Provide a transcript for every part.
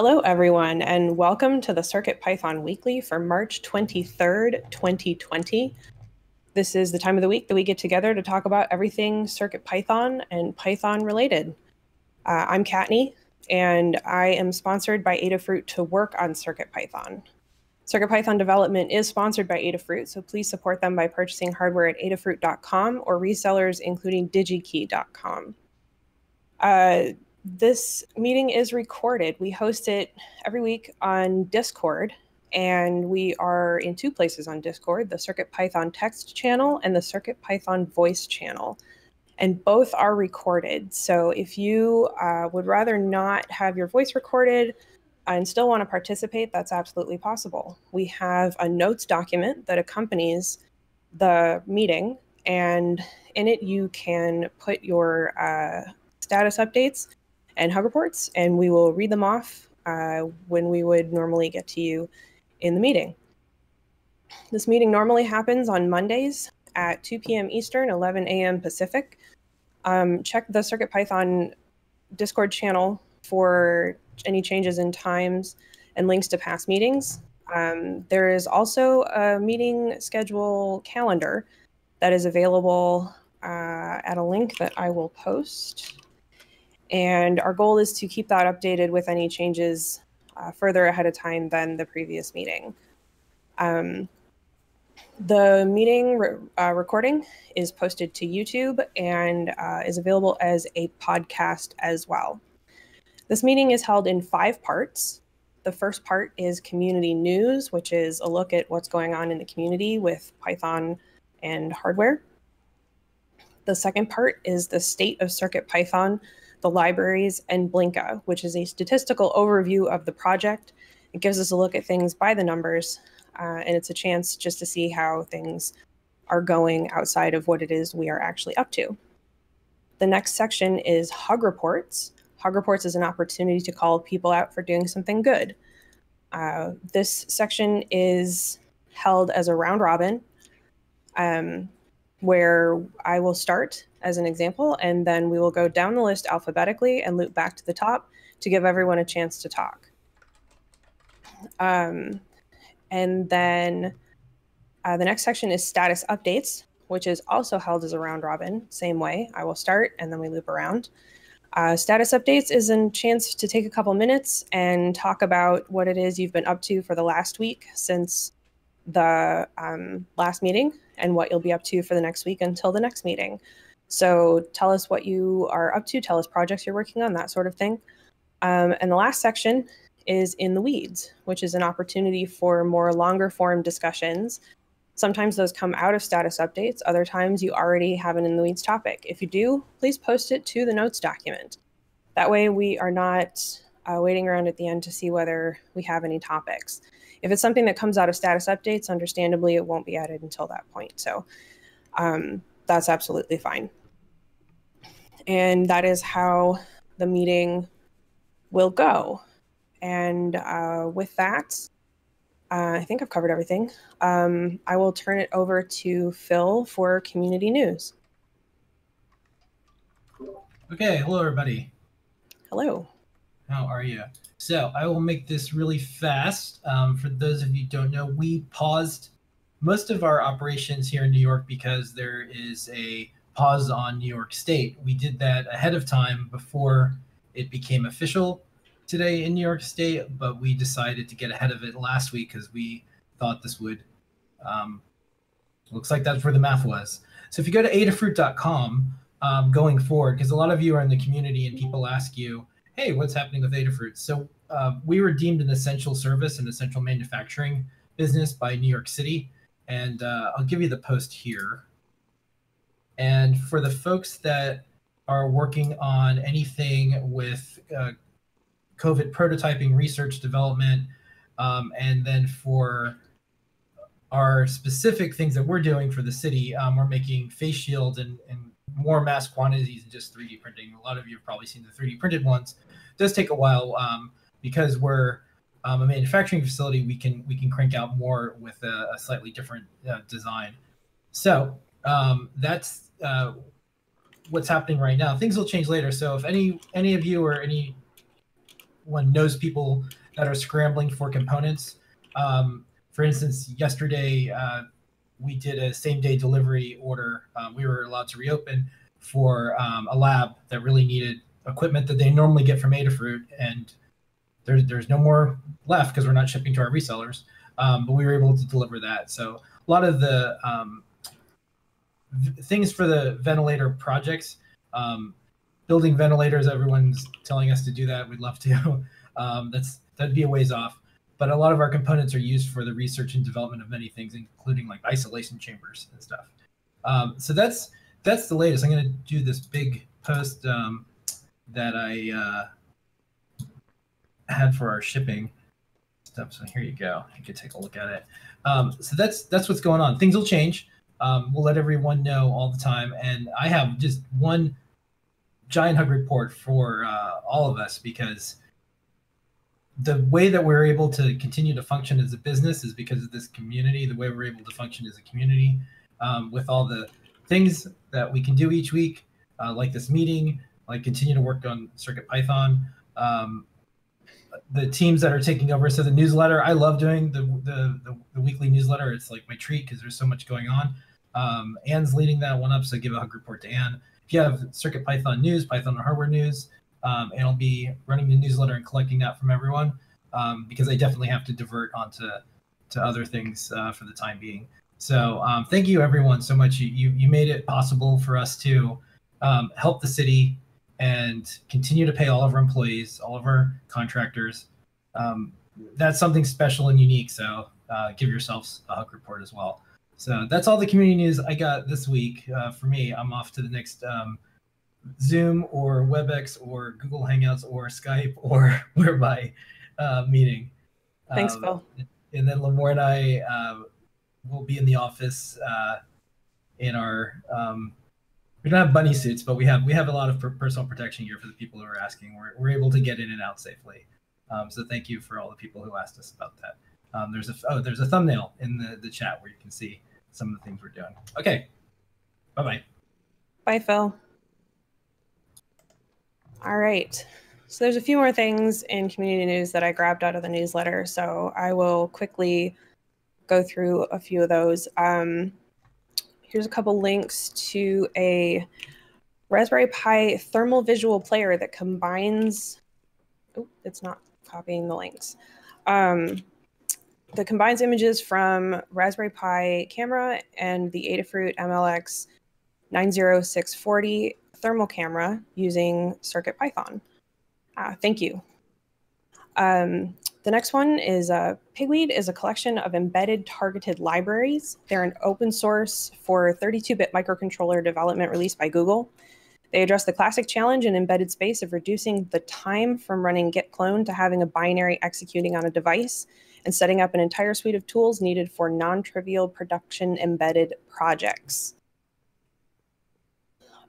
Hello, everyone, and welcome to the Circuit Python Weekly for March 23rd, 2020. This is the time of the week that we get together to talk about everything Circuit Python and Python related. Uh, I'm Kattni, and I am sponsored by Adafruit to work on Circuit Python. Circuit Python development is sponsored by Adafruit, so please support them by purchasing hardware at adafruit.com or resellers including digikey.com. Uh, this meeting is recorded. We host it every week on Discord, and we are in two places on Discord the Circuit Python text channel and the Circuit Python voice channel. And both are recorded. So if you uh, would rather not have your voice recorded and still want to participate, that's absolutely possible. We have a notes document that accompanies the meeting, and in it, you can put your uh, status updates and hug reports, and we will read them off uh, when we would normally get to you in the meeting. This meeting normally happens on Mondays at 2 p.m. Eastern, 11 a.m. Pacific. Um, check the CircuitPython Discord channel for any changes in times and links to past meetings. Um, there is also a meeting schedule calendar that is available uh, at a link that I will post. And our goal is to keep that updated with any changes uh, further ahead of time than the previous meeting. Um, the meeting re uh, recording is posted to YouTube and uh, is available as a podcast as well. This meeting is held in five parts. The first part is community news, which is a look at what's going on in the community with Python and hardware. The second part is the state of Circuit Python, the libraries, and Blinka, which is a statistical overview of the project. It gives us a look at things by the numbers, uh, and it's a chance just to see how things are going outside of what it is we are actually up to. The next section is Hug Reports. Hug Reports is an opportunity to call people out for doing something good. Uh, this section is held as a round robin um, where I will start as an example, and then we will go down the list alphabetically and loop back to the top to give everyone a chance to talk. Um, and then uh, the next section is status updates, which is also held as a round robin, same way. I will start and then we loop around. Uh, status updates is a chance to take a couple minutes and talk about what it is you've been up to for the last week since the um, last meeting and what you'll be up to for the next week until the next meeting. So tell us what you are up to, tell us projects you're working on, that sort of thing. Um, and the last section is in the weeds, which is an opportunity for more longer form discussions. Sometimes those come out of status updates, other times you already have an in the weeds topic. If you do, please post it to the notes document. That way we are not uh, waiting around at the end to see whether we have any topics. If it's something that comes out of status updates, understandably, it won't be added until that point. So um, that's absolutely fine. And that is how the meeting will go. And uh, with that, uh, I think I've covered everything. Um, I will turn it over to Phil for community news. Okay, hello everybody. Hello. How are you? So I will make this really fast. Um, for those of you don't know, we paused most of our operations here in New York because there is a pause on New York State. We did that ahead of time before it became official today in New York State, but we decided to get ahead of it last week because we thought this would. Um, looks like that's where the math was. So if you go to adafruit.com um, going forward, because a lot of you are in the community and people ask you, hey, what's happening with Adafruit? So uh, we were deemed an essential service and essential manufacturing business by New York City. And uh, I'll give you the post here. And for the folks that are working on anything with uh, COVID prototyping, research development, um, and then for our specific things that we're doing for the city, um, we're making face shields and, and more mass quantities than just 3D printing. A lot of you have probably seen the 3D printed ones. It does take a while um, because we're um, a manufacturing facility. We can we can crank out more with a, a slightly different uh, design. So um, that's uh, what's happening right now. Things will change later. So if any any of you or any everyone knows people that are scrambling for components. Um, for instance, yesterday uh, we did a same day delivery order. Um, we were allowed to reopen for um, a lab that really needed equipment that they normally get from Adafruit, and there's there's no more left because we're not shipping to our resellers. Um, but we were able to deliver that. So a lot of the um, v- things for the ventilator projects, um, building ventilators, everyone's telling us to do that. We'd love to. Um, that's that'd be a ways off. But a lot of our components are used for the research and development of many things, including like isolation chambers and stuff. Um, so that's that's the latest. I'm going to do this big post um, that I uh, had for our shipping stuff. So here you go. You can take a look at it. Um, so that's that's what's going on. Things will change. Um, we'll let everyone know all the time. And I have just one giant hug report for uh, all of us because the way that we're able to continue to function as a business is because of this community. The way we're able to function as a community um, with all the things that we can do each week, uh, like this meeting, like continue to work on Circuit Python. Um, the teams that are taking over. So the newsletter, I love doing the the, the, the weekly newsletter. It's like my treat because there's so much going on. Um, Anne's leading that one up, so give a hug report to Anne. If you have Circuit Python news, Python hardware news, um, and I'll be running the newsletter and collecting that from everyone um, because I definitely have to divert onto to other things uh, for the time being. So um, thank you everyone so much. You, you, you made it possible for us to um, help the city and continue to pay all of our employees, all of our contractors. Um, that's something special and unique. So uh, give yourselves a hug report as well. So that's all the community news I got this week. Uh, for me, I'm off to the next um, Zoom or WebEx or Google Hangouts or Skype or whereby uh, meeting. Thanks, um, Phil. And then Limor and I uh, will be in the office uh, in our um, we don't have bunny suits, but we have we have a lot of personal protection gear for the people who are asking. We're, we're able to get in and out safely. Um, so thank you for all the people who asked us about that. Um, there's a oh there's a thumbnail in the the chat where you can see some of the things we're doing. Okay, bye bye. Bye, Phil. All right. So there's a few more things in community news that I grabbed out of the newsletter. So I will quickly go through a few of those. Um, Here's a couple links to a Raspberry Pi thermal visual player that combines, oh, it's not copying the links. Um, that combines images from Raspberry Pi camera and the Adafruit MLX 90640 thermal camera using CircuitPython. Uh, thank you. Um, the next one is uh, Pigweed is a collection of embedded targeted libraries. They're an open source for 32-bit microcontroller development released by Google. They address the classic challenge in embedded space of reducing the time from running git clone to having a binary executing on a device and setting up an entire suite of tools needed for non-trivial production embedded projects.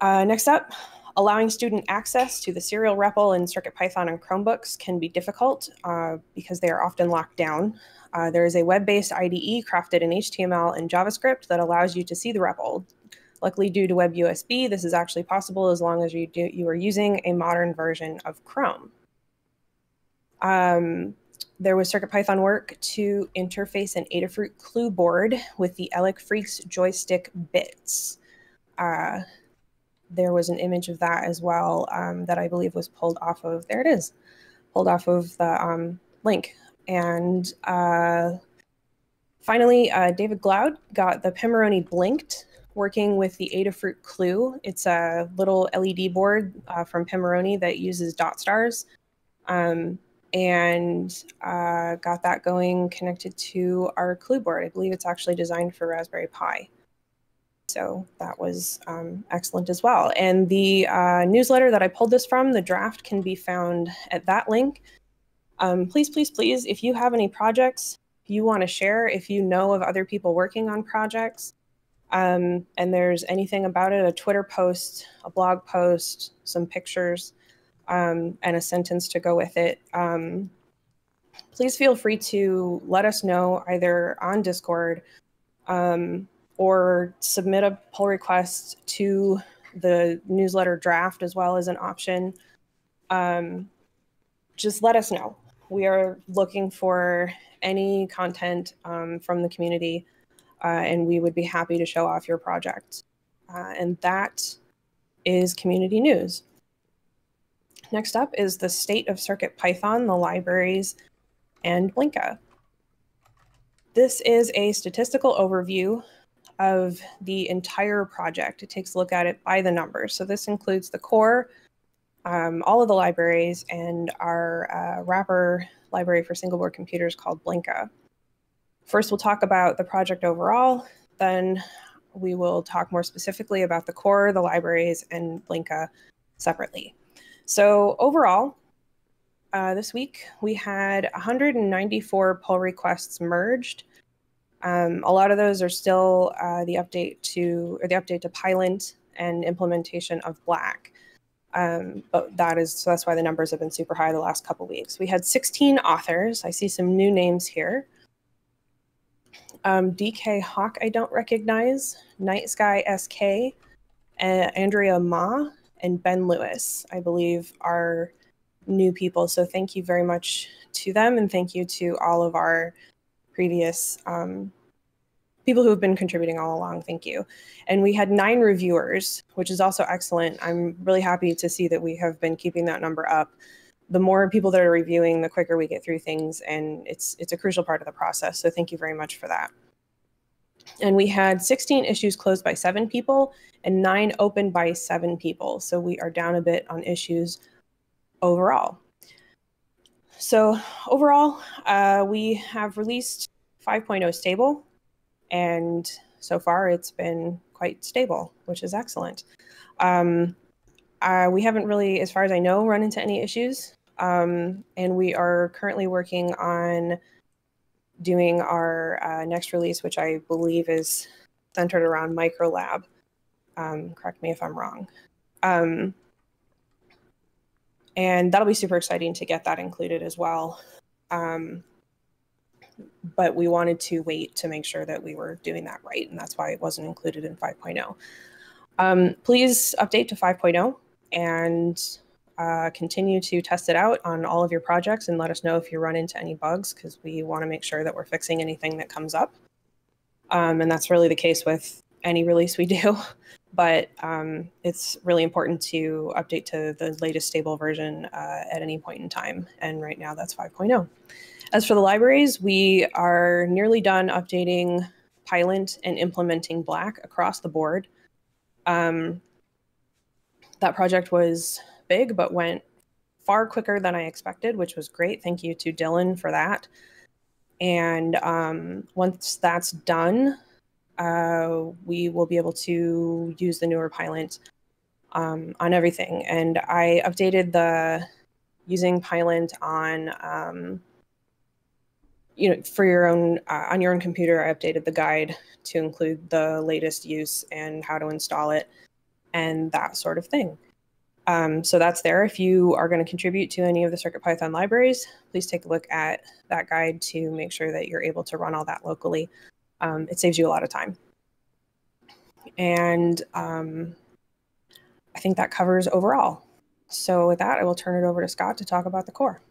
Uh, next up, Allowing student access to the serial REPL in CircuitPython and Chromebooks can be difficult uh, because they are often locked down. Uh, there is a web-based IDE crafted in HTML and JavaScript that allows you to see the REPL. Luckily, due to WebUSB, this is actually possible as long as you, do, you are using a modern version of Chrome. Um, there was CircuitPython work to interface an Adafruit clue board with the Elec Freaks joystick bits. Uh, there was an image of that as well um, that I believe was pulled off of, there it is, pulled off of the um, link. And uh, finally, uh, David Glaude got the Pimoroni Blinkt working with the Adafruit Clue. It's a little LED board uh, from Pimoroni that uses dot stars. Um, and uh, got that going connected to our Clue board. I believe it's actually designed for Raspberry Pi. So that was um, excellent as well. And the uh, newsletter that I pulled this from, the draft can be found at that link. Um, please, please, please, if you have any projects you want to share, if you know of other people working on projects, um, and there's anything about it, a Twitter post, a blog post, some pictures, um, and a sentence to go with it, um, please feel free to let us know either on Discord um, or submit a pull request to the newsletter draft as well as an option. Um, just let us know. We are looking for any content um, from the community, uh, and we would be happy to show off your project. Uh, and that is community news. Next up is the state of Circuit Python, the libraries, and Blinka. This is a statistical overview of the entire project. It takes a look at it by the numbers. So this includes the core, um, all of the libraries, and our uh, wrapper library for single board computers called Blinka. First, we'll talk about the project overall. Then we will talk more specifically about the core, the libraries, and Blinka separately. So overall, uh, this week we had 194 pull requests merged. Um, a lot of those are still uh, the update to or the update to Pylint and implementation of Black. Um, but that is so that's why the numbers have been super high the last couple weeks. We had 16 authors. I see some new names here. Um, DK Hawk, I don't recognize. Night Sky SK, uh, Andrea Ma, and Ben Lewis, I believe, are new people. So thank you very much to them, and thank you to all of our previous um, people who have been contributing all along. Thank you. And we had nine reviewers, which is also excellent. I'm really happy to see that we have been keeping that number up. The more people that are reviewing, the quicker we get through things, and it's it's a crucial part of the process. So thank you very much for that. And we had 16 issues closed by seven people and nine opened by seven people. So we are down a bit on issues overall. So overall, uh, we have released 5.0 stable, and so far it's been quite stable, which is excellent. Um, uh, we haven't really, as far as I know, run into any issues, um, and we are currently working on doing our uh, next release, which I believe is centered around Microlab. Um, correct me if I'm wrong. Um, and that'll be super exciting to get that included as well. Um, but we wanted to wait to make sure that we were doing that right, and that's why it wasn't included in 5.0. Um, please update to 5.0 and uh, continue to test it out on all of your projects and let us know if you run into any bugs because we want to make sure that we're fixing anything that comes up. Um, and that's really the case with any release we do. But um, it's really important to update to the latest stable version uh, at any point in time. And right now that's 5.0. As for the libraries, we are nearly done updating Pylint and implementing Black across the board. Um, that project was big, but went far quicker than I expected, which was great. Thank you to Dylan for that. And um, once that's done, uh, we will be able to use the newer Pylint um, on everything. And I updated the using Pylint on, um, you know, for your own, uh, on your own computer, I updated the guide to include the latest use and how to install it and that sort of thing. Um, so that's there. If you are going to contribute to any of the CircuitPython libraries, please take a look at that guide to make sure that you're able to run all that locally. Um, it saves you a lot of time. And um, I think that covers overall. So with that, I will turn it over to Scott to talk about the core.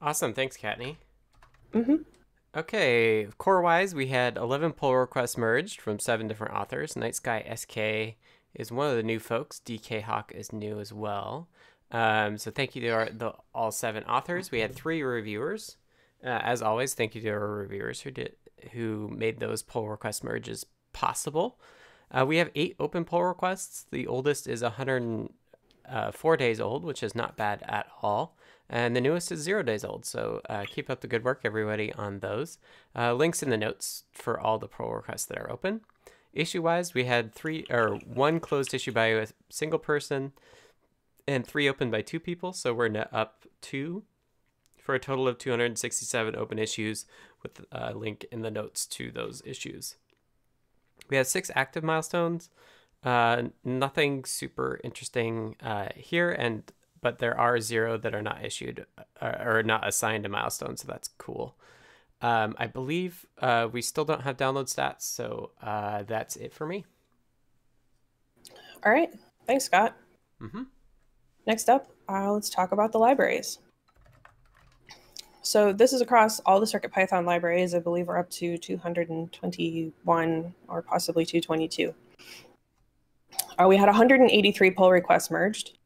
Awesome. Thanks, Kattni. Mm-hmm. Okay, core-wise, we had 11 pull requests merged from seven different authors. Night Sky SK is one of the new folks. DK Hawk is new as well. Um, so thank you to our, the, all seven authors. We had three reviewers. Uh, as always, thank you to our reviewers who did who made those pull request merges possible. Uh, we have eight open pull requests. The oldest is 104 uh, days old, which is not bad at all. And the newest is zero days old. So uh, keep up the good work, everybody, on those. Uh, links in the notes for all the pull requests that are open. Issue wise, we had three or one closed issue by a single person and three open by two people. So we're up two for a total of 267 open issues with a link in the notes to those issues. We have six active milestones. Uh, nothing super interesting uh, here, and but there are zero that are not issued or, uh, or not assigned a milestone, so that's cool. Um, I believe uh, we still don't have download stats, so uh, that's it for me. All right. Thanks, Scott. Mm-hmm. Next up, uh, let's talk about the libraries. So this is across all the CircuitPython libraries. I believe we're up to 221 or possibly 222. Uh, we had 183 pull requests merged.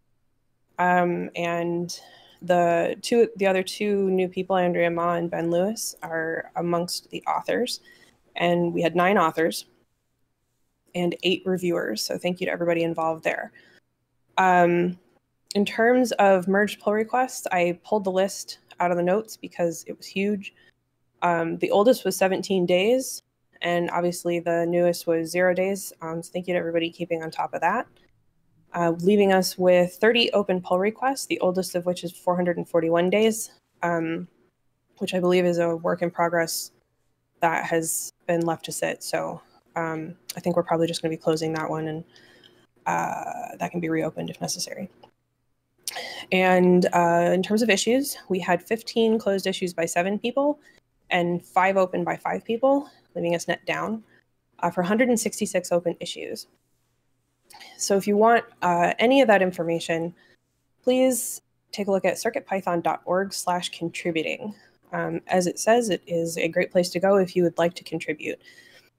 Um, and the two, the other two new people, Andrea Ma and Ben Lewis, are amongst the authors. And we had nine authors and eight reviewers. So thank you to everybody involved there. Um, in terms of merged pull requests, I pulled the list out of the notes because it was huge. Um, the oldest was 17 days, and obviously the newest was zero days. Um, so thank you to everybody keeping on top of that. Uh, leaving us with 30 open pull requests, the oldest of which is 441 days, um, which I believe is a work in progress that has been left to sit. So um, I think we're probably just going to be closing that one, and uh, that can be reopened if necessary. And uh, in terms of issues, we had 15 closed issues by seven people and five open by five people, leaving us net down uh, for 166 open issues. So if you want uh, any of that information, please take a look at circuitpython.org slash contributing. Um, as it says, it is a great place to go if you would like to contribute.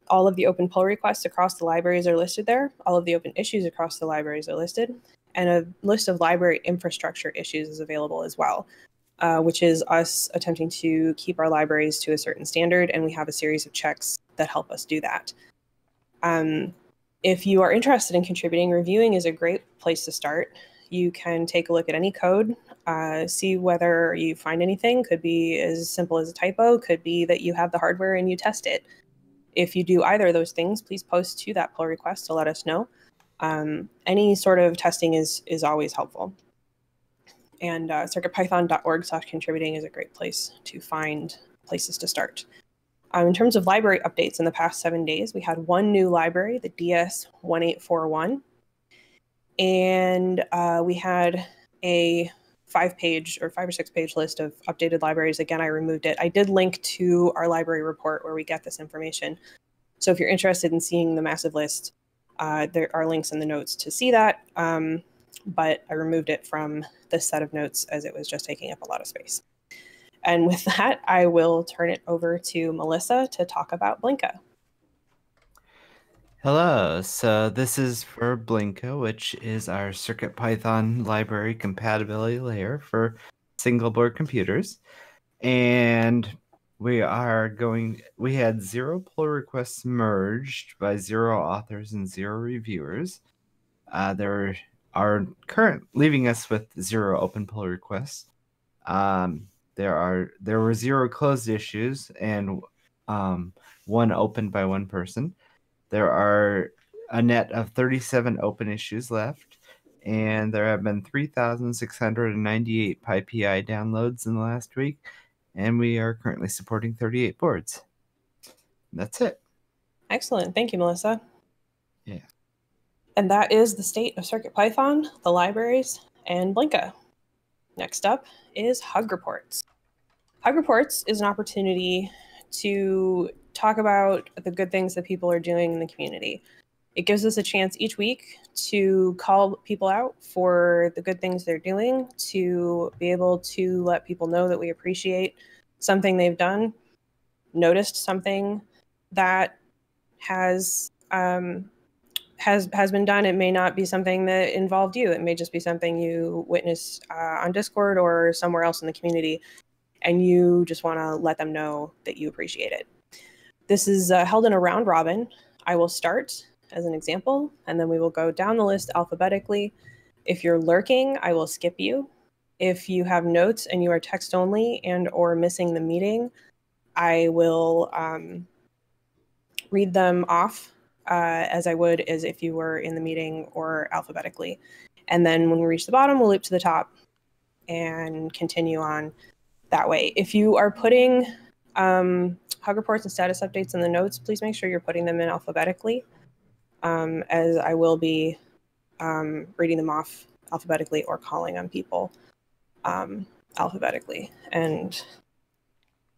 All of the open pull requests across the libraries are listed there. All of the open issues across the libraries are listed and a list of library infrastructure issues is available as well, uh, which is us attempting to keep our libraries to a certain standard, and we have a series of checks that help us do that. Um, if you are interested in contributing, reviewing is a great place to start. You can take a look at any code, uh, see whether you find anything. Could be as simple as a typo, could be that you have the hardware and you test it. If you do either of those things, please post to that pull request to let us know um, any sort of testing is is always helpful. And uh, circuitpython.org slash contributing is a great place to find places to start. Um, in terms of library updates in the past seven days, we had one new library, the DS1841. And uh, we had a five page or five or six page list of updated libraries. Again, I removed it. I did link to our library report where we get this information. So if you're interested in seeing the massive list, uh, there are links in the notes to see that, um, but I removed it from this set of notes as it was just taking up a lot of space. And with that, I will turn it over to Melissa to talk about Blinka. Hello, so this is for Blinka, which is our CircuitPython library compatibility layer for single board computers. And we are going we had zero pull requests merged by zero authors and zero reviewers. Uh, there are current leaving us with zero open pull requests. Um, there are there were zero closed issues and um, one opened by one person. There are a net of 37 open issues left and there have been 3698 PyPI downloads in the last week and we are currently supporting 38 boards. That's it. Excellent. Thank you, Melissa. Yeah. And that is the state of CircuitPython, the libraries, and Blinka. Next up is Hug Reports. Hug Reports is an opportunity to talk about the good things that people are doing in the community. It gives us a chance each week to call people out for the good things they're doing, to be able to let people know that we appreciate something they've done, noticed something that has um, has has been done. It may not be something that involved you. It may just be something you witnessed uh, on Discord or somewhere else in the community, and you just want to let them know that you appreciate it. This is uh, held in a round robin. I will start as an example, and then we will go down the list alphabetically. If you're lurking, I will skip you. If you have notes and you are text only and or missing the meeting, I will um, read them off uh, as I would as if you were in the meeting or alphabetically. And then when we reach the bottom, we'll loop to the top and continue on that way. If you are putting um, hug reports and status updates in the notes, please make sure you're putting them in alphabetically um, as I will be um, reading them off alphabetically or calling on people um, alphabetically. And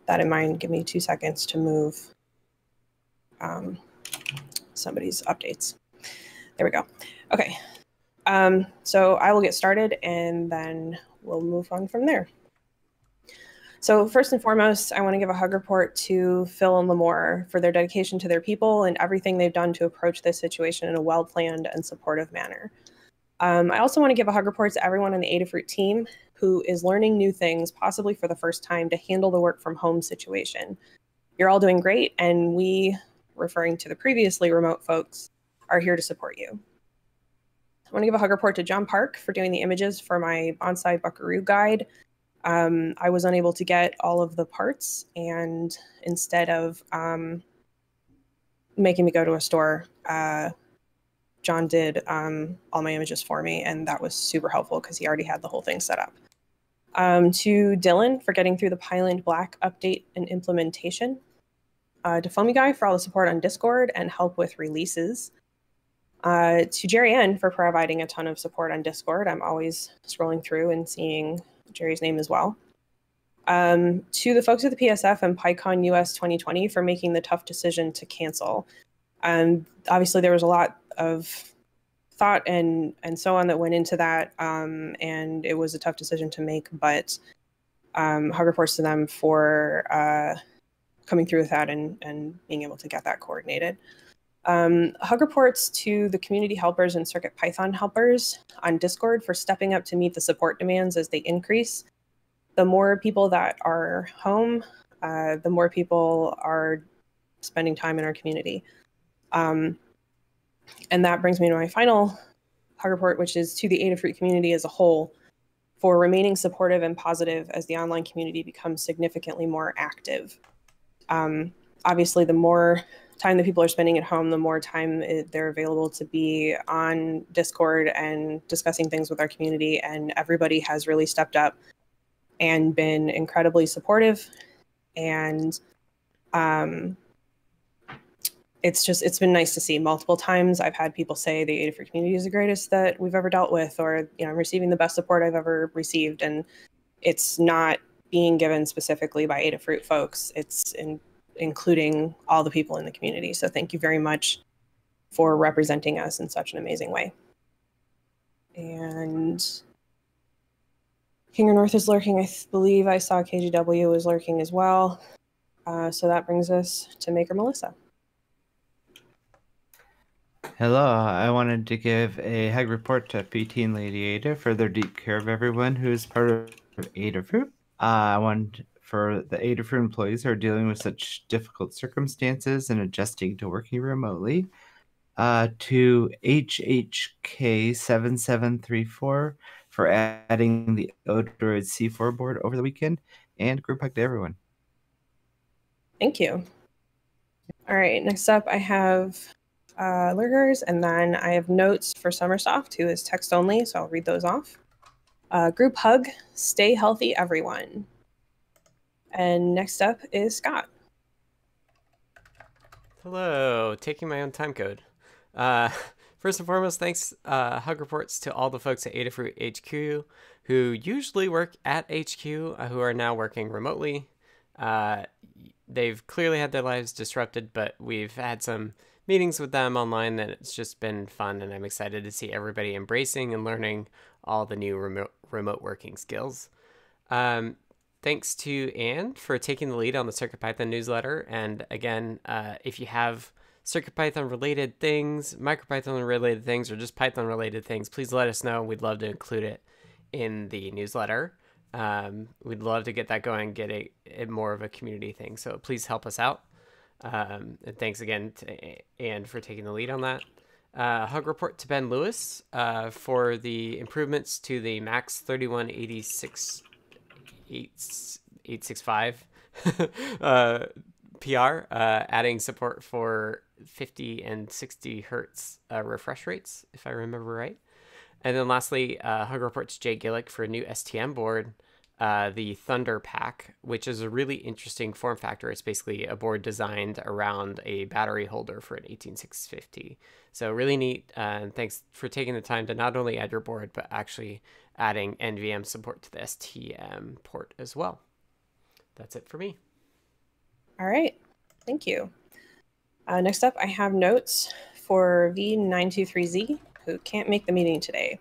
that in mind, give me two seconds to move um, somebody's updates. There we go. Okay. Um, so I will get started and then we'll move on from there. So first and foremost, I want to give a hug report to Phil and Limor for their dedication to their people and everything they've done to approach this situation in a well-planned and supportive manner. Um, I also want to give a hug report to everyone on the Adafruit team who is learning new things, possibly for the first time, to handle the work from home situation. You're all doing great, and we, referring to the previously remote folks, are here to support you. I want to give a hug report to John Park for doing the images for my bonsai buckaroo guide. Um, I was unable to get all of the parts, and instead of um, making me go to a store, uh, John did um, all my images for me, and that was super helpful because he already had the whole thing set up. Um, to Dylan for getting through the Pylint Black update and implementation. Uh, to Foamy Guy for all the support on Discord and help with releases. Uh, to Jerry N for providing a ton of support on Discord. I'm always scrolling through and seeing Jerry's name as well. Um, to the folks at the PSF and PyCon US 2020 for making the tough decision to cancel. Um, obviously, there was a lot of thought and and so on that went into that, um, and it was a tough decision to make. But um, hug reports to them for uh, coming through with that and and being able to get that coordinated. Um, hug reports to the community helpers and Circuit Python helpers on Discord for stepping up to meet the support demands as they increase. The more people that are home, uh, the more people are spending time in our community. Um, and that brings me to my final hug report, which is to the Adafruit community as a whole for remaining supportive and positive as the online community becomes significantly more active. Um, obviously, the more time that people are spending at home, the more time they're available to be on Discord and discussing things with our community. And everybody has really stepped up and been incredibly supportive. And um, it's just it's been nice to see multiple times. I've had people say the Adafruit community is the greatest that we've ever dealt with, or you know, I'm receiving the best support I've ever received, and it's not being given specifically by Adafruit folks. It's in, including all the people in the community. So thank you very much for representing us in such an amazing way. And Kinger North is lurking. I believe I saw KGW was lurking as well. Uh, so that brings us to Maker Melissa. Hello, I wanted to give a hug report to PT and Lady Ada for their deep care of everyone who is part of Adafruit. Uh, I want for the Adafruit employees who are dealing with such difficult circumstances and adjusting to working remotely. Uh, to HHK7734 for adding the Odroid C4 board over the weekend, and group hug to everyone. Thank you. All right, next up I have uh, and then I have notes for Summersoft, who is text only, so I'll read those off. Uh, group hug, stay healthy, everyone. And next up is Scott. Hello, taking my own time code. Uh, first and foremost, thanks uh, hug reports to all the folks at Adafruit HQ who usually work at HQ, uh, who are now working remotely. Uh, they've clearly had their lives disrupted, but we've had some meetings with them online and it's just been fun and I'm excited to see everybody embracing and learning all the new remote remote working skills. Um, thanks to Anne for taking the lead on the CircuitPython newsletter. And again, uh, if you have CircuitPython related things, MicroPython related things, or just Python related things, please let us know. We'd love to include it in the newsletter. Um, we'd love to get that going, get it, a more of a community thing. So please help us out. Um, and thanks again to Anne for taking the lead on that. Uh, hug report to Ben Lewis uh, for the improvements to the Max 3186 865 uh, PR, uh, adding support for 50 and 60 hertz uh, refresh rates, if I remember right. And then lastly, uh, hug reports Jay Gillick for a new STM board uh, the Thunder Pack, which is a really interesting form factor. It's basically a board designed around a battery holder for an 18650. So really neat. Uh, and thanks for taking the time to not only add your board, but actually adding NVM support to the STM port as well. That's it for me. All right. Thank you. Uh, next up, I have notes for V923Z, who can't make the meeting today.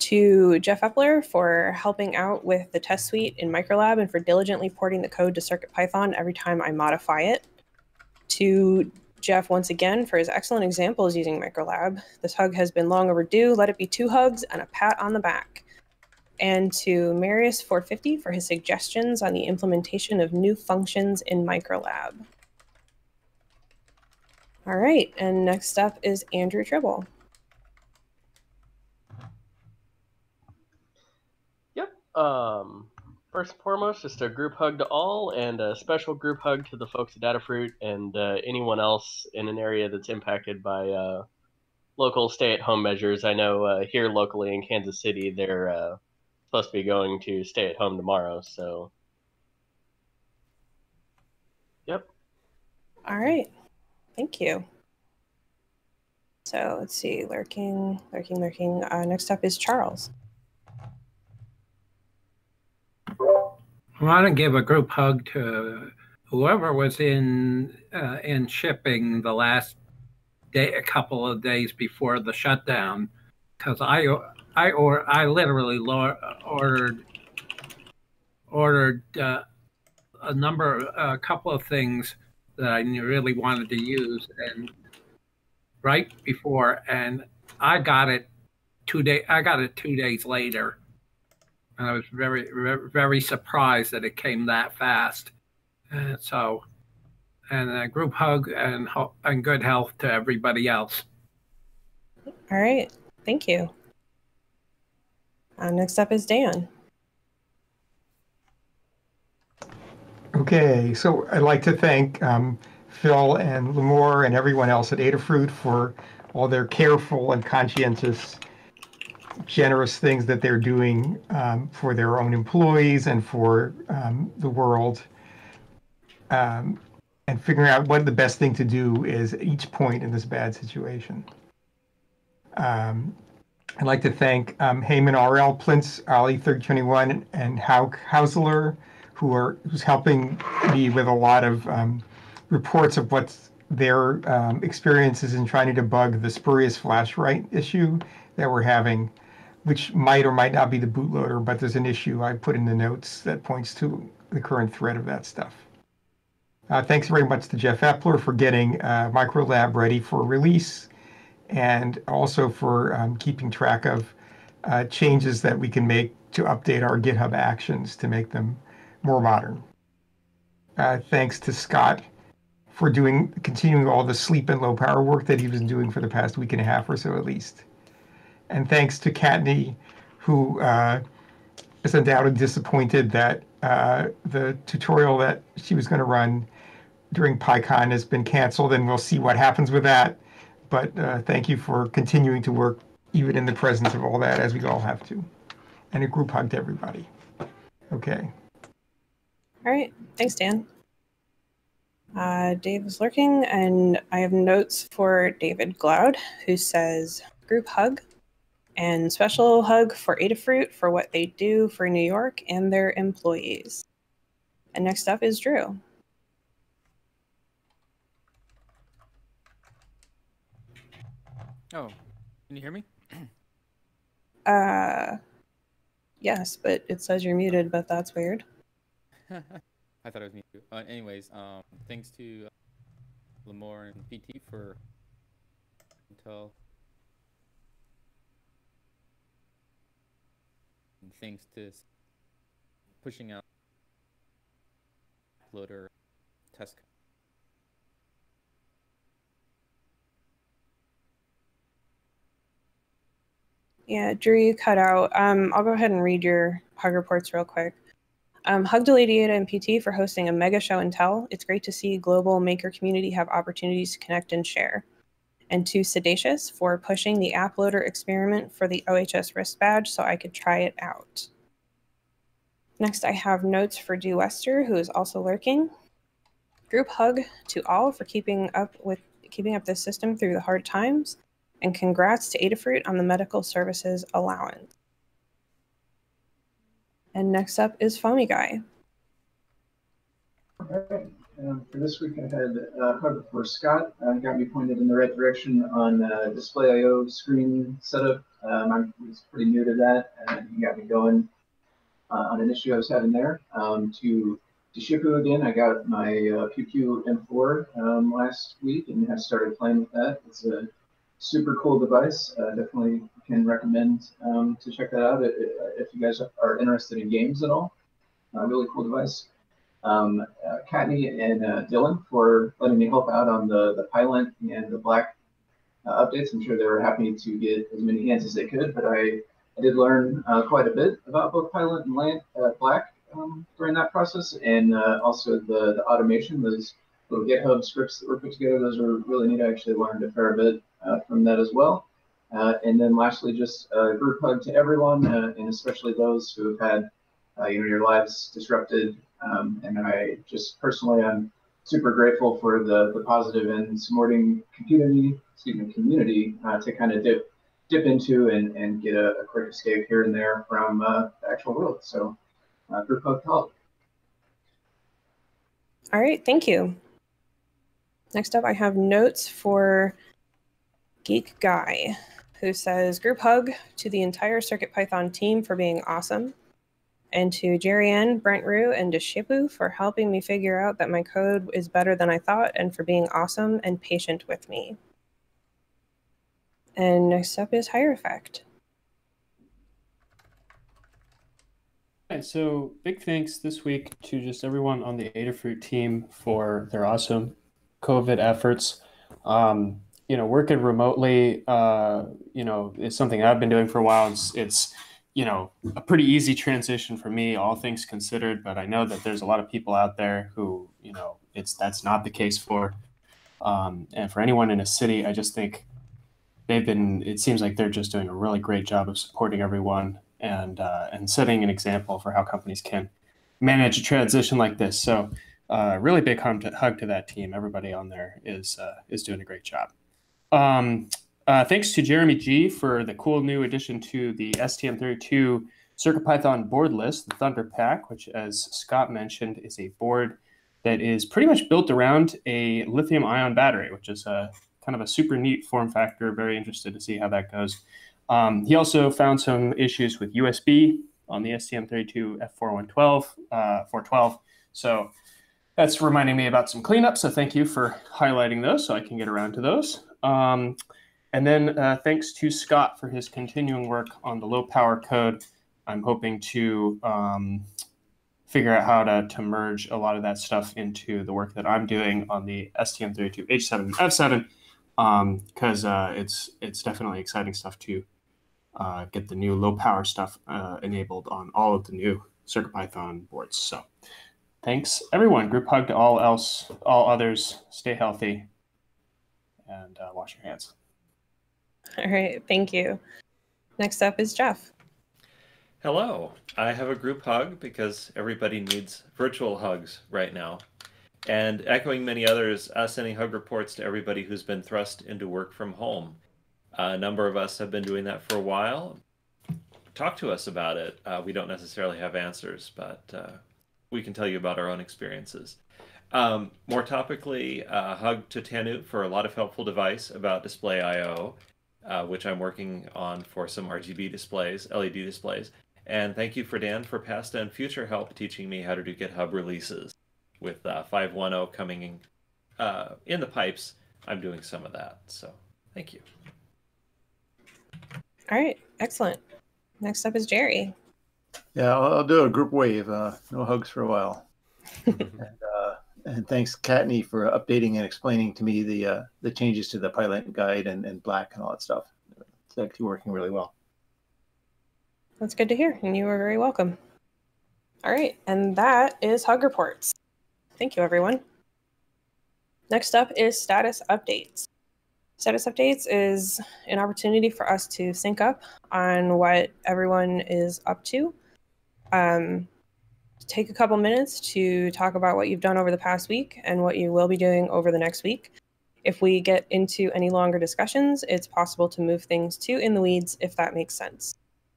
To Jeff Epler for helping out with the test suite in Microlab and for diligently porting the code to CircuitPython every time I modify it. To Jeff once again for his excellent examples using Microlab. This hug has been long overdue. Let it be two hugs and a pat on the back. And to Marius450 for his suggestions on the implementation of new functions in Microlab. All right, and next up is Andrew Tribble. Yep. Um, First and foremost, just a group hug to all, and a special group hug to the folks at Adafruit and uh, anyone else in an area that's impacted by uh, local stay-at-home measures. I know uh, here locally in Kansas City, they're uh, supposed to be going to stay at home tomorrow. So, yep. All right, thank you. So let's see, lurking, lurking, lurking. Uh, next up is Charles. I want to give a group hug to whoever was in uh, in shipping the last day, a couple of days before the shutdown, because I I or I literally ordered ordered uh, a number, a couple of things that I really wanted to use, and right before, and I got it two day. I got it two days later and I was very, very surprised that it came that fast. And so, and a group hug and and good health to everybody else. All right, thank you. Uh, next up is Dan. Okay, so I'd like to thank um, Phil and Limor and everyone else at Adafruit for all their careful and conscientious generous things that they're doing um, for their own employees and for um, the world. Um, and figuring out what the best thing to do is at each point in this bad situation. Um, I'd like to thank um, Heyman RL, Plints, Ali 3021, and Hauk Hausler, who are who's helping me with a lot of um, reports of what's their um, experiences in trying to debug the spurious flash write issue that we're having which might or might not be the bootloader, but there's an issue I put in the notes that points to the current thread of that stuff. Uh, thanks very much to Jeff Epler for getting uh, Microlab ready for release and also for um, keeping track of uh, changes that we can make to update our GitHub actions to make them more modern. Uh, thanks to Scott for doing continuing all the sleep and low power work that he was doing for the past week and a half or so at least and thanks to Kattni, who uh, is undoubtedly disappointed that uh, the tutorial that she was going to run during PyCon has been canceled, and we'll see what happens with that. But uh, thank you for continuing to work even in the presence of all that, as we all have to. And a group hug to everybody. Okay. All right. Thanks, Dan. Uh, Dave is lurking, and I have notes for David Glaude, who says, group hug and special hug for Adafruit for what they do for New York and their employees. And next up is Drew. Oh, can you hear me? uh, yes, but it says you're muted, but that's weird. I thought it was me too. Uh, anyways, um, thanks to uh, Limor and PT for thanks to pushing out loader test. Yeah, Drew, you cut out. Um, I'll go ahead and read your hug reports real quick. Um, hug to Lady Ada and PT for hosting a mega show and tell. It's great to see global maker community have opportunities to connect and share and too Sedacious for pushing the app loader experiment for the OHS wrist badge so I could try it out. Next, I have notes for Due Wester, who is also lurking. Group hug to all for keeping up with keeping up this system through the hard times, and congrats to Adafruit on the medical services allowance. And next up is Foamy Guy. Um, for this week, I had uh, for Scott. Uh, got me pointed in the right direction on uh, displayio screen setup. Um, I was pretty new to that, and he got me going uh, on an issue I was having there. Um, to Shippu again, I got my uh, PewPew M4 um, last week and have started playing with that. It's a super cool device. Uh, definitely can recommend um, to check that out if you guys are interested in games at all. Uh, really cool device. Um, uh, and uh, Dylan for letting me help out on the, the Pylint and the Black uh, updates. I'm sure they were happy to get as many hands as they could, but I, I did learn uh, quite a bit about both Pylint and Land, uh, Black um, during that process, and also the, the automation, those little GitHub scripts that were put together. Those were really neat. I actually learned a fair bit from that as well. Uh, and then lastly, just a group hug to everyone, uh, and especially those who have had uh, you know your lives disrupted. Um, and I just personally, I'm super grateful for the the positive and supporting community, me, community uh, to kind of dip dip into and, and get a, a quick escape here and there from uh, the actual world. So, uh, group hug help. All right, thank you. Next up, I have notes for Geek Guy who says group hug to the entire Circuit Python team for being awesome, and to Jerry Brent Rue, and to Shippu for helping me figure out that my code is better than I thought and for being awesome and patient with me. And next up is Hierophect. Right, so big thanks this week to just everyone on the Adafruit team for their awesome COVID efforts. Um, you know, working remotely, uh, you know, is something I've been doing for a while. It's, it's, you know, a pretty easy transition for me, all things considered. But I know that there's a lot of people out there who, you know, it's that's not the case for. Um, and for anyone in a city, I just think they've been. It seems like they're just doing a really great job of supporting everyone and uh, and setting an example for how companies can manage a transition like this. So, uh, really big hug to, hug to that team. Everybody on there is uh, is doing a great job. Um, uh, thanks to Jeremy G for the cool new addition to the STM32 CircuitPython board list, the Thunder Pack, which, as Scott mentioned, is a board that is pretty much built around a lithium ion battery, which is a kind of a super neat form factor. Very interested to see how that goes. Um, he also found some issues with USB on the STM32 F4112, uh, 412. So that's reminding me about some cleanup. So thank you for highlighting those so I can get around to those. Um, and then uh, thanks to Scott for his continuing work on the low power code. I'm hoping to um, figure out how to, to merge a lot of that stuff into the work that I'm doing on the STM32H7 and F7 because um, uh, it's it's definitely exciting stuff to uh, get the new low power stuff uh, enabled on all of the new CircuitPython boards. So thanks everyone. Group hug to all else, all others. Stay healthy and uh, wash your hands. All right, thank you. Next up is Jeff. Hello. I have a group hug because everybody needs virtual hugs right now. And echoing many others, uh, sending hug reports to everybody who's been thrust into work from home. Uh, a number of us have been doing that for a while. Talk to us about it. Uh, we don't necessarily have answers, but uh, we can tell you about our own experiences. Um, more topically, hug to tannewt for a lot of helpful advice about displayio, uh, which I'm working on for some RGB displays, LED displays. And thank you for Dan for past and future help teaching me how to do GitHub releases. With uh, 5.1.0 coming in, uh, in the pipes, I'm doing some of that. So thank you. All right, excellent. Next up is Jerry. Yeah, I'll, I'll do a group wave. Uh, no hugs for a while. and, uh, and thanks, Kattni for updating and explaining to me the uh, the changes to the Pylint guide and, and Black and all that stuff. It's actually working really well. That's good to hear, and you are very welcome. All right, and that is Hug Reports. Thank you, everyone. Next up is status updates. Status updates is an opportunity for us to sync up on what everyone is up to. Um, take a couple minutes to talk about what you've done over the past week and what you will be doing over the next week. If we get into any longer discussions, it's possible to move things to in the weeds if that makes sense.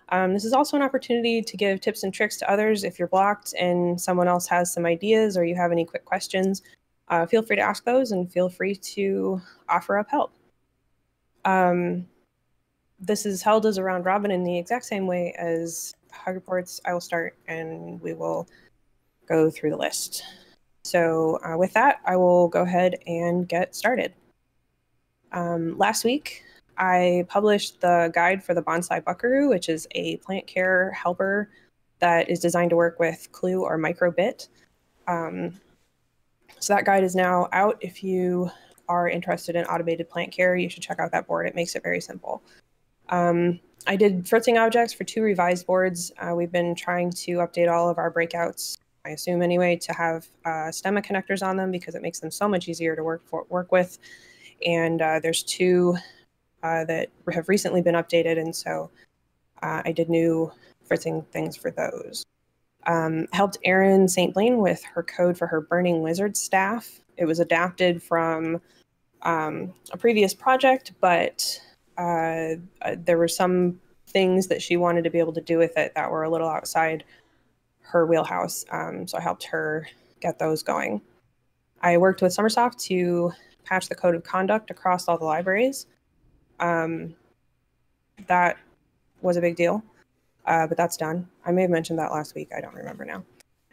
Um, this is also an opportunity to give tips and tricks to others if you're blocked and someone else has some ideas or you have any quick questions. uh, feel free to ask those and feel free to offer up help. Um, this is held as a round robin in the exact same way as hug reports. I will start and we will go through the list. So uh, with that, I will go ahead and get started. Um, last week, I published the guide for the Bonsai Buckaroo, which is a plant care helper that is designed to work with Clue or Microbit. Um, so that guide is now out. If you are interested in automated plant care, you should check out that board. It makes it very simple. Um, I did fritzing objects for two revised boards. Uh, we've been trying to update all of our breakouts, I assume anyway, to have uh, stemma connectors on them because it makes them so much easier to work for, work with. And uh, there's two uh, that have recently been updated, and so uh, I did new fritzing things for those. Um, helped Erin St. Blaine with her code for her Burning Wizard staff. It was adapted from um, a previous project, but uh, uh, there were some things that she wanted to be able to do with it that were a little outside her wheelhouse. Um, so I helped her get those going. I worked with sommersoft to patch the code of conduct across all the libraries. Um, that was a big deal, uh, but that's done. I may have mentioned that last week. I don't remember now.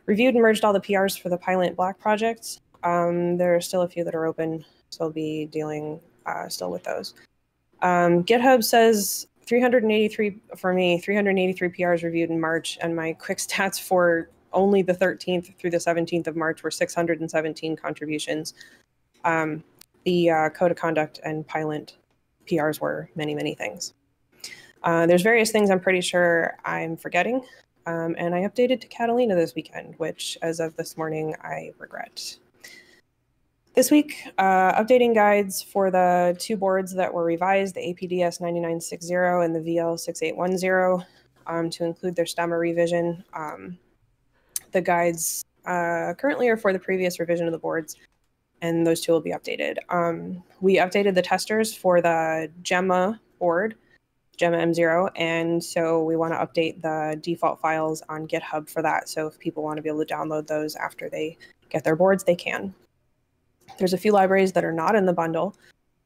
Reviewed and merged all the PRs for the Pylint Black projects. Um, there are still a few that are open, so I'll be dealing uh, still with those. Um, GitHub says 383 for me, 383 PRs reviewed in March, and my quick stats for only the 13th through the 17th of March were 617 contributions. Um, the uh, code of conduct and Pylint PRs were many, many things. Uh, there's various things I'm pretty sure I'm forgetting, um, and I updated to Catalina this weekend, which, as of this morning, I regret. This week, uh, updating guides for the two boards that were revised, the APDS 9960 and the VL 6810, um, to include their stemma revision. Um, the guides uh, currently are for the previous revision of the boards, and those two will be updated. Um, we updated the testers for the Gemma board, Gemma M0, and so we want to update the default files on GitHub for that. So if people want to be able to download those after they get their boards, they can. There's a few libraries that are not in the bundle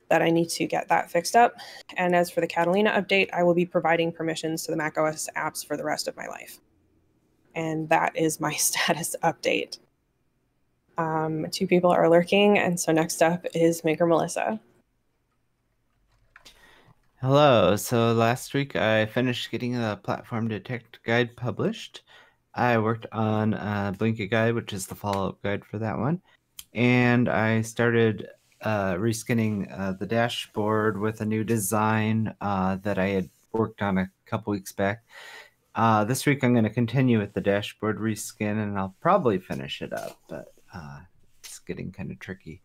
that I need to get that fixed up. And as for the Catalina update, I will be providing permissions to the macOS apps for the rest of my life. And that is my status update. Um, two people are lurking, and so next up is Maker Melissa. Hello. So last week I finished getting the platform detect guide published. I worked on uh, Blinka guide, which is the follow-up guide for that one and I started uh, reskinning uh, the dashboard with a new design uh, that I had worked on a couple weeks back. Uh, this week I'm going to continue with the dashboard reskin, and I'll probably finish it up, but uh, it's getting kind of tricky.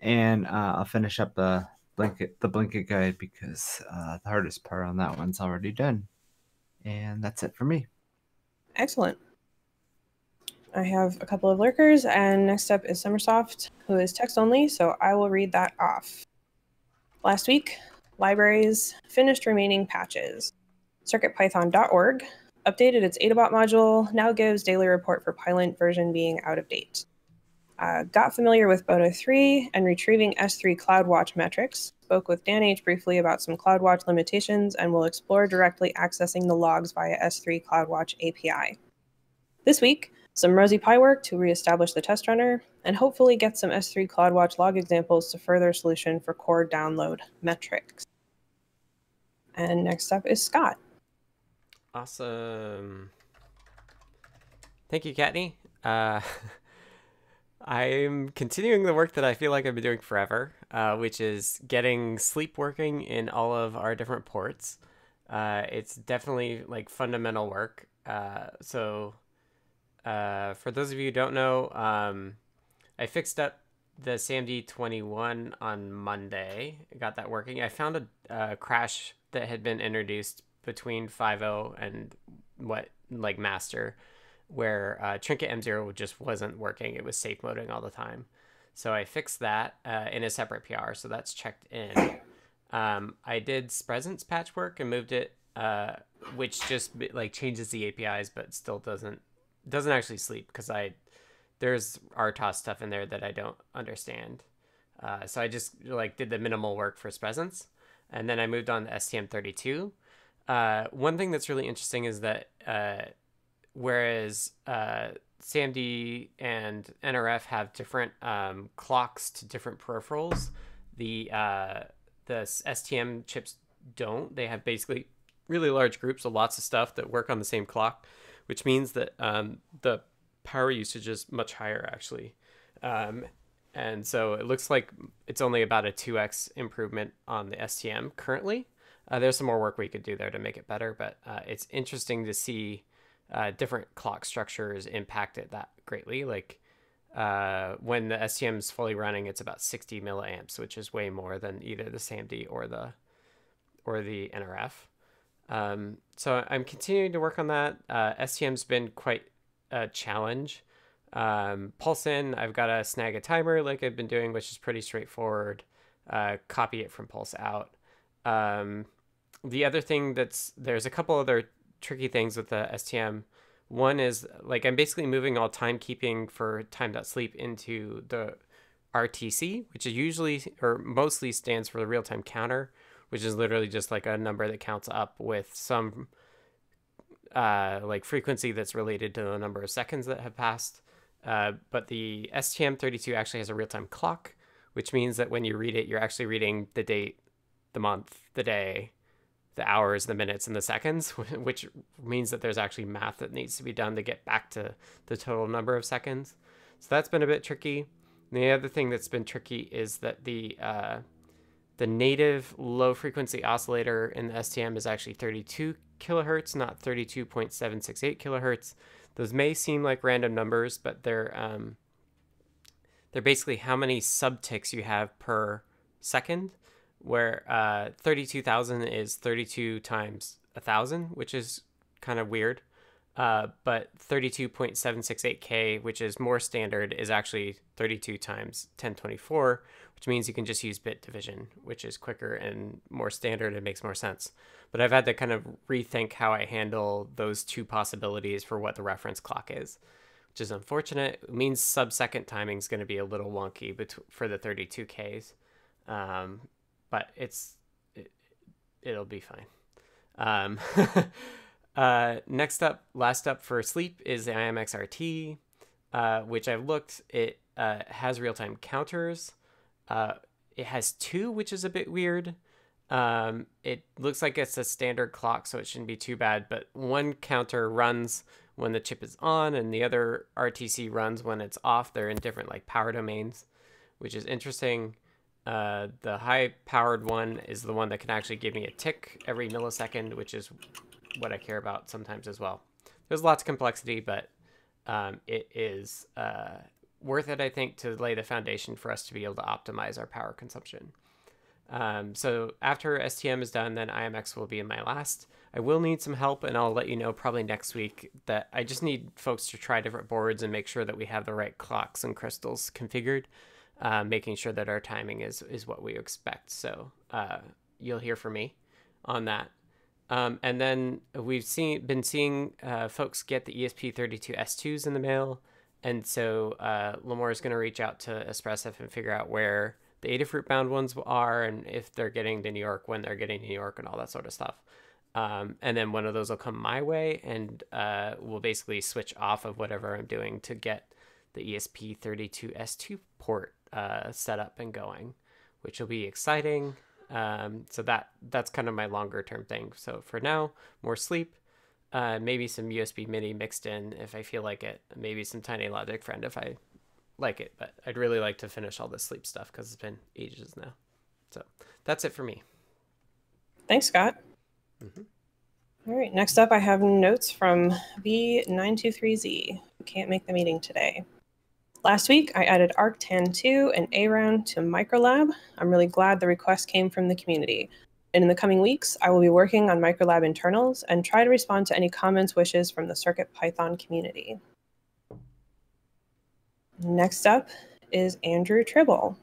And uh, I'll finish up the Blinka the Blinka guide because the hardest part on that one's already done. And that's it for me. Excellent. I have a couple of lurkers, and next up is sommersoft, who is text only, so I will read that off. Last week, libraries finished remaining patches. CircuitPython.org updated its AdaBot module, now gives daily report for Pylint version being out of date. Uh, got familiar with Boto 3 and retrieving S3 CloudWatch metrics. Spoke with Dan H briefly about some CloudWatch limitations and will explore directly accessing the logs via S3 CloudWatch API. This week, some Rosie Pi work to reestablish the test runner, and hopefully get some S3 CloudWatch log examples to further solution for core download metrics. And next up is Scott. Awesome. Thank you, Kattni. Uh, I'm continuing the work that I feel like I've been doing forever, uh, which is getting sleep working in all of our different ports. Uh, it's definitely like fundamental work. Uh, so uh, for those of you who don't know, um, I fixed up the SAMD21 on Monday. I got that working. I found a, crash that had been introduced between 5.0 and what like master where uh, Trinket M0 just wasn't working. It was safe moding all the time. So I fixed that uh, in a separate PR. So that's checked in. Um, I did Spresense patchwork and moved it, uh, which just like changes the APIs, but still doesn't doesn't actually sleep because I there's RTOS stuff in there that I don't understand. Uh, so I just like did the minimal work for Spresense, and then I moved on to STM32. Uh, one thing that's really interesting is that uh, whereas uh, SAMD and NRF have different um, clocks to different peripherals, the uh, the STM chips don't. They have basically really large groups of lots of stuff that work on the same clock, which means that um, the power usage is much higher actually. Um, and so it looks like it's only about a 2x improvement on the STM currently. Uh, there's some more work we could do there to make it better, but uh, it's interesting to see uh, different clock structures impact it that greatly. Like uh, when the STM is fully running, it's about 60 milliamps, which is way more than either the SAMD or the or the NRF. Um, so I'm continuing to work on that. Uh, STM's been quite a challenge. Um, pulse in, I've got to snag a timer like I've been doing, which is pretty straightforward. Uh, copy it from pulse out. Um, the other thing that's there's a couple other tricky things with the STM. One is like I'm basically moving all timekeeping for time.sleep into the RTC, which is usually or mostly stands for the real time counter, which is literally just like a number that counts up with some uh, like frequency that's related to the number of seconds that have passed. Uh, but the STM32 actually has a real time clock, which means that when you read it, you're actually reading the date, the month, the day, the hours, the minutes, and the seconds, which means that there's actually math that needs to be done to get back to the total number of seconds. So that's been a bit tricky. And the other thing that's been tricky is that the uh, the native low frequency oscillator in the STM is actually 32 kilohertz, not 32.768 kilohertz. Those may seem like random numbers, but they're um, they're basically how many subticks you have per second where uh, 32,000 is 32 times 1,000, which is kind of weird. Uh, but 32.768K, which is more standard, is actually 32 times 1024, which means you can just use bit division, which is quicker and more standard and makes more sense. But I've had to kind of rethink how I handle those two possibilities for what the reference clock is, which is unfortunate. It means sub second timing is going to be a little wonky for the 32Ks. Um, but it's it, it'll be fine. Um, uh, next up, last up for sleep is the IMXRT, uh, which I've looked. It uh, has real time counters. Uh, it has two, which is a bit weird. Um, it looks like it's a standard clock, so it shouldn't be too bad. But one counter runs when the chip is on, and the other RTC runs when it's off. They're in different like power domains, which is interesting. Uh, the high powered one is the one that can actually give me a tick every millisecond, which is what I care about sometimes as well. There's lots of complexity, but um, it is uh, worth it, I think, to lay the foundation for us to be able to optimize our power consumption. Um, so after STM is done, then IMX will be in my last. I will need some help, and I'll let you know probably next week that I just need folks to try different boards and make sure that we have the right clocks and crystals configured uh, making sure that our timing is is what we expect. So uh, you'll hear from me on that. Um, and then we've seen been seeing uh, folks get the ESP32 S2s in the mail, and so uh, Limor is going to reach out to Espressif and figure out where the Adafruit bound ones are, and if they're getting to New York, when they're getting to New York, and all that sort of stuff. Um, and then one of those will come my way, and uh, we'll basically switch off of whatever I'm doing to get the ESP32 S2 port uh, set up and going, which will be exciting. Um, so that that's kind of my longer term thing. So for now, more sleep, uh, maybe some USB Mini mixed in if I feel like it. Maybe some Tiny Logic Friend if I like it. But I'd really like to finish all this sleep stuff because it's been ages now. So that's it for me. Thanks, Scott. Mm-hmm. All right, next up, I have notes from V923Z, who can't make the meeting today. Last week, I added ArcTan2 and AROUND to ulab. I'm really glad the request came from the community. And in the coming weeks, I will be working on ulab internals and try to respond to any comments, wishes from the CircuitPython community. Next up is Andrew Tribble.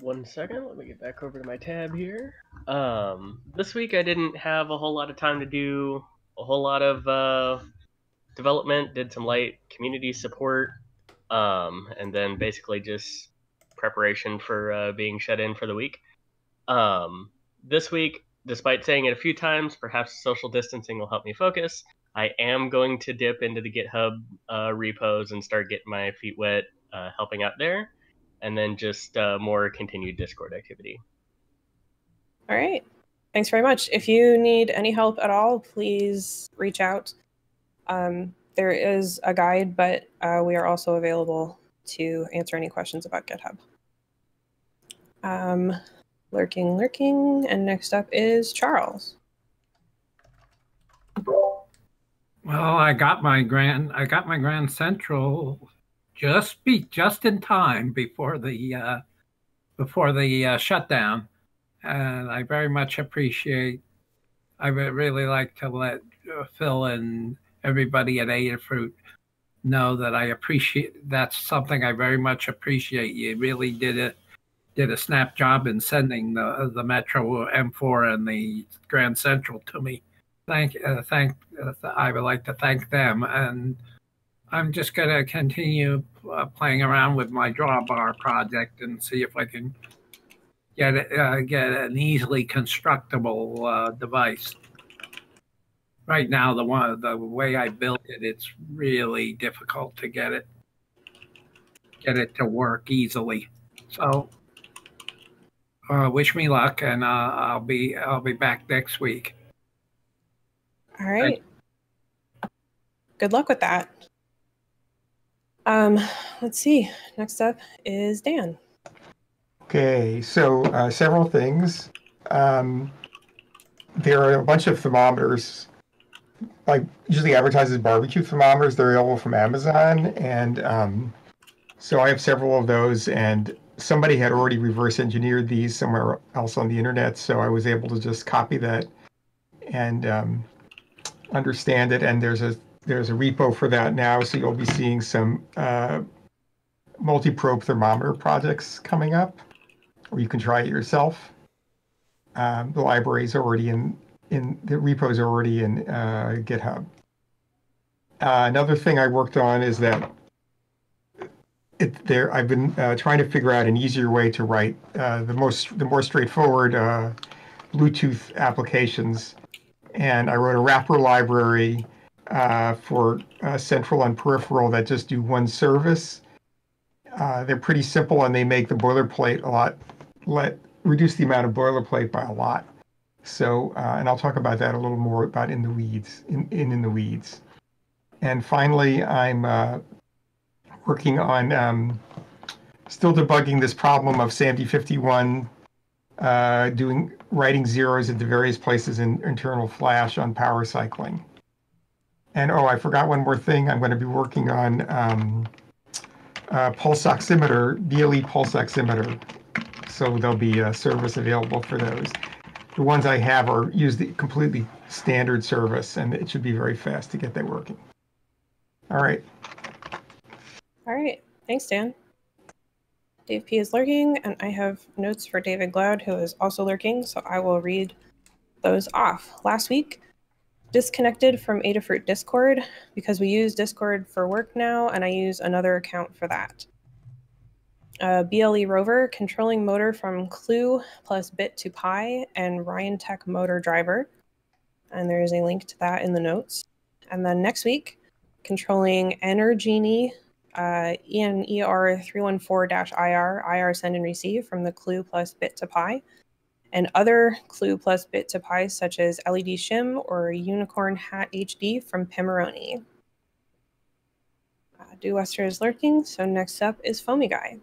One second, let me get back over to my tab here. Um, this week I didn't have a whole lot of time to do a whole lot of uh, development, did some light community support, um, and then basically just preparation for uh, being shut in for the week. Um, this week, despite saying it a few times, perhaps social distancing will help me focus. I am going to dip into the GitHub uh, repos and start getting my feet wet, uh, helping out there, and then just uh, more continued Discord activity. All right. Thanks very much. If you need any help at all, please reach out. Um, there is a guide, but uh, we are also available to answer any questions about GitHub. Um, lurking, lurking, and next up is Charles. Well, I got my grand I got my Grand Central just be just in time before the uh, before the uh, shutdown, and I very much appreciate. I would really like to let uh, Phil and everybody at Adafruit know that I appreciate. That's something I very much appreciate. You really did it did a snap job in sending the the Metro M4 and the Grand Central to me thank uh, thank uh, I would like to thank them, and I'm just going to continue uh, playing around with my drawbar project and see if I can get uh, get an easily constructible uh, device. Right now, the one the way I built it, it's really difficult to get it get it to work easily. So, uh, wish me luck, and I'll be I'll be back next week. All right. Good luck with that. Um, let's see. Next up is Dan. Okay, so uh, several things. Um, there are a bunch of thermometers, like usually advertises barbecue thermometers. They're available from Amazon, and um, so I have several of those. And somebody had already reverse engineered these somewhere else on the internet, so I was able to just copy that and um, understand it, and there's a there's a repo for that now. So you'll be seeing some uh, multi-probe thermometer projects coming up, or you can try it yourself. Um, the library is already in in the repos already in uh, GitHub. Uh, another thing I worked on is that it, there I've been uh, trying to figure out an easier way to write uh, the most the more straightforward uh, Bluetooth applications and I wrote a wrapper library uh, for uh, central and peripheral that just do one service. Uh, they're pretty simple and they make the boilerplate a lot, let reduce the amount of boilerplate by a lot. So, and I'll talk about that a little more about in the weeds, in, in, in the weeds. And finally, I'm working on um, still debugging this problem of SAMD51 uh, doing writing zeros the various places in internal flash on power cycling. And oh, I forgot one more thing. I'm going to be working on um, uh, pulse oximeter, BLE pulse oximeter. So there'll be a service available for those. The ones I have are use the completely standard service, and it should be very fast to get that working. All right. All right. Thanks, Dan. Dave P is lurking, and I have notes for David Glaude, who is also lurking, so I will read those off. Last week, disconnected from Adafruit Discord because we use Discord for work now, and I use another account for that. Uh, BLE Rover controlling motor from Clue plus bit to Pi and Ryanteck motor driver. And there is a link to that in the notes. And then next week, controlling Energenie uh, ENER314-IR, IR send and receive from the Clue plus bit to Pi, and other Clue plus bit to Pi such as LED Shim or Unicorn Hat HD from Pimoroni. Uh, Dew Wester is lurking, so next up is Foamy Guy.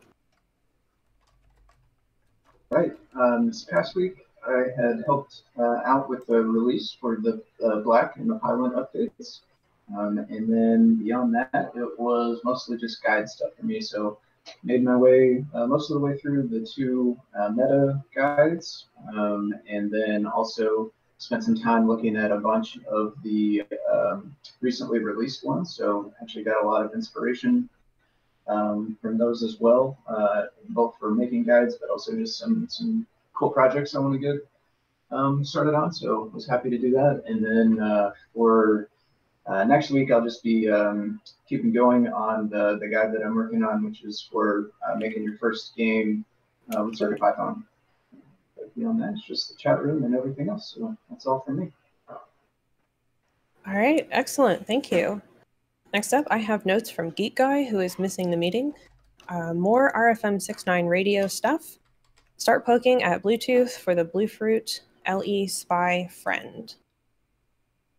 Right. Um, this past week, I had helped uh, out with the release for the uh, Black and the Pylint updates. Um, and then beyond that, it was mostly just guide stuff for me. So made my way uh, most of the way through the two uh, meta guides, um, and then also spent some time looking at a bunch of the um, recently released ones. So actually got a lot of inspiration um, from those as well, uh, both for making guides, but also just some some cool projects I want to get um, started on. So was happy to do that. And then uh, for Uh, next week, I'll just be um, keeping going on the, the guide that I'm working on, which is for uh, making your first game uh, with CircuitPython. But beyond that, it's just the chat room and everything else. So that's all from me. All right, excellent. Thank you. Next up, I have notes from Geek Guy, who is missing the meeting. Uh, more RFM 69 radio stuff. Start poking at Bluetooth for the Bluefruit LE SPI Friend.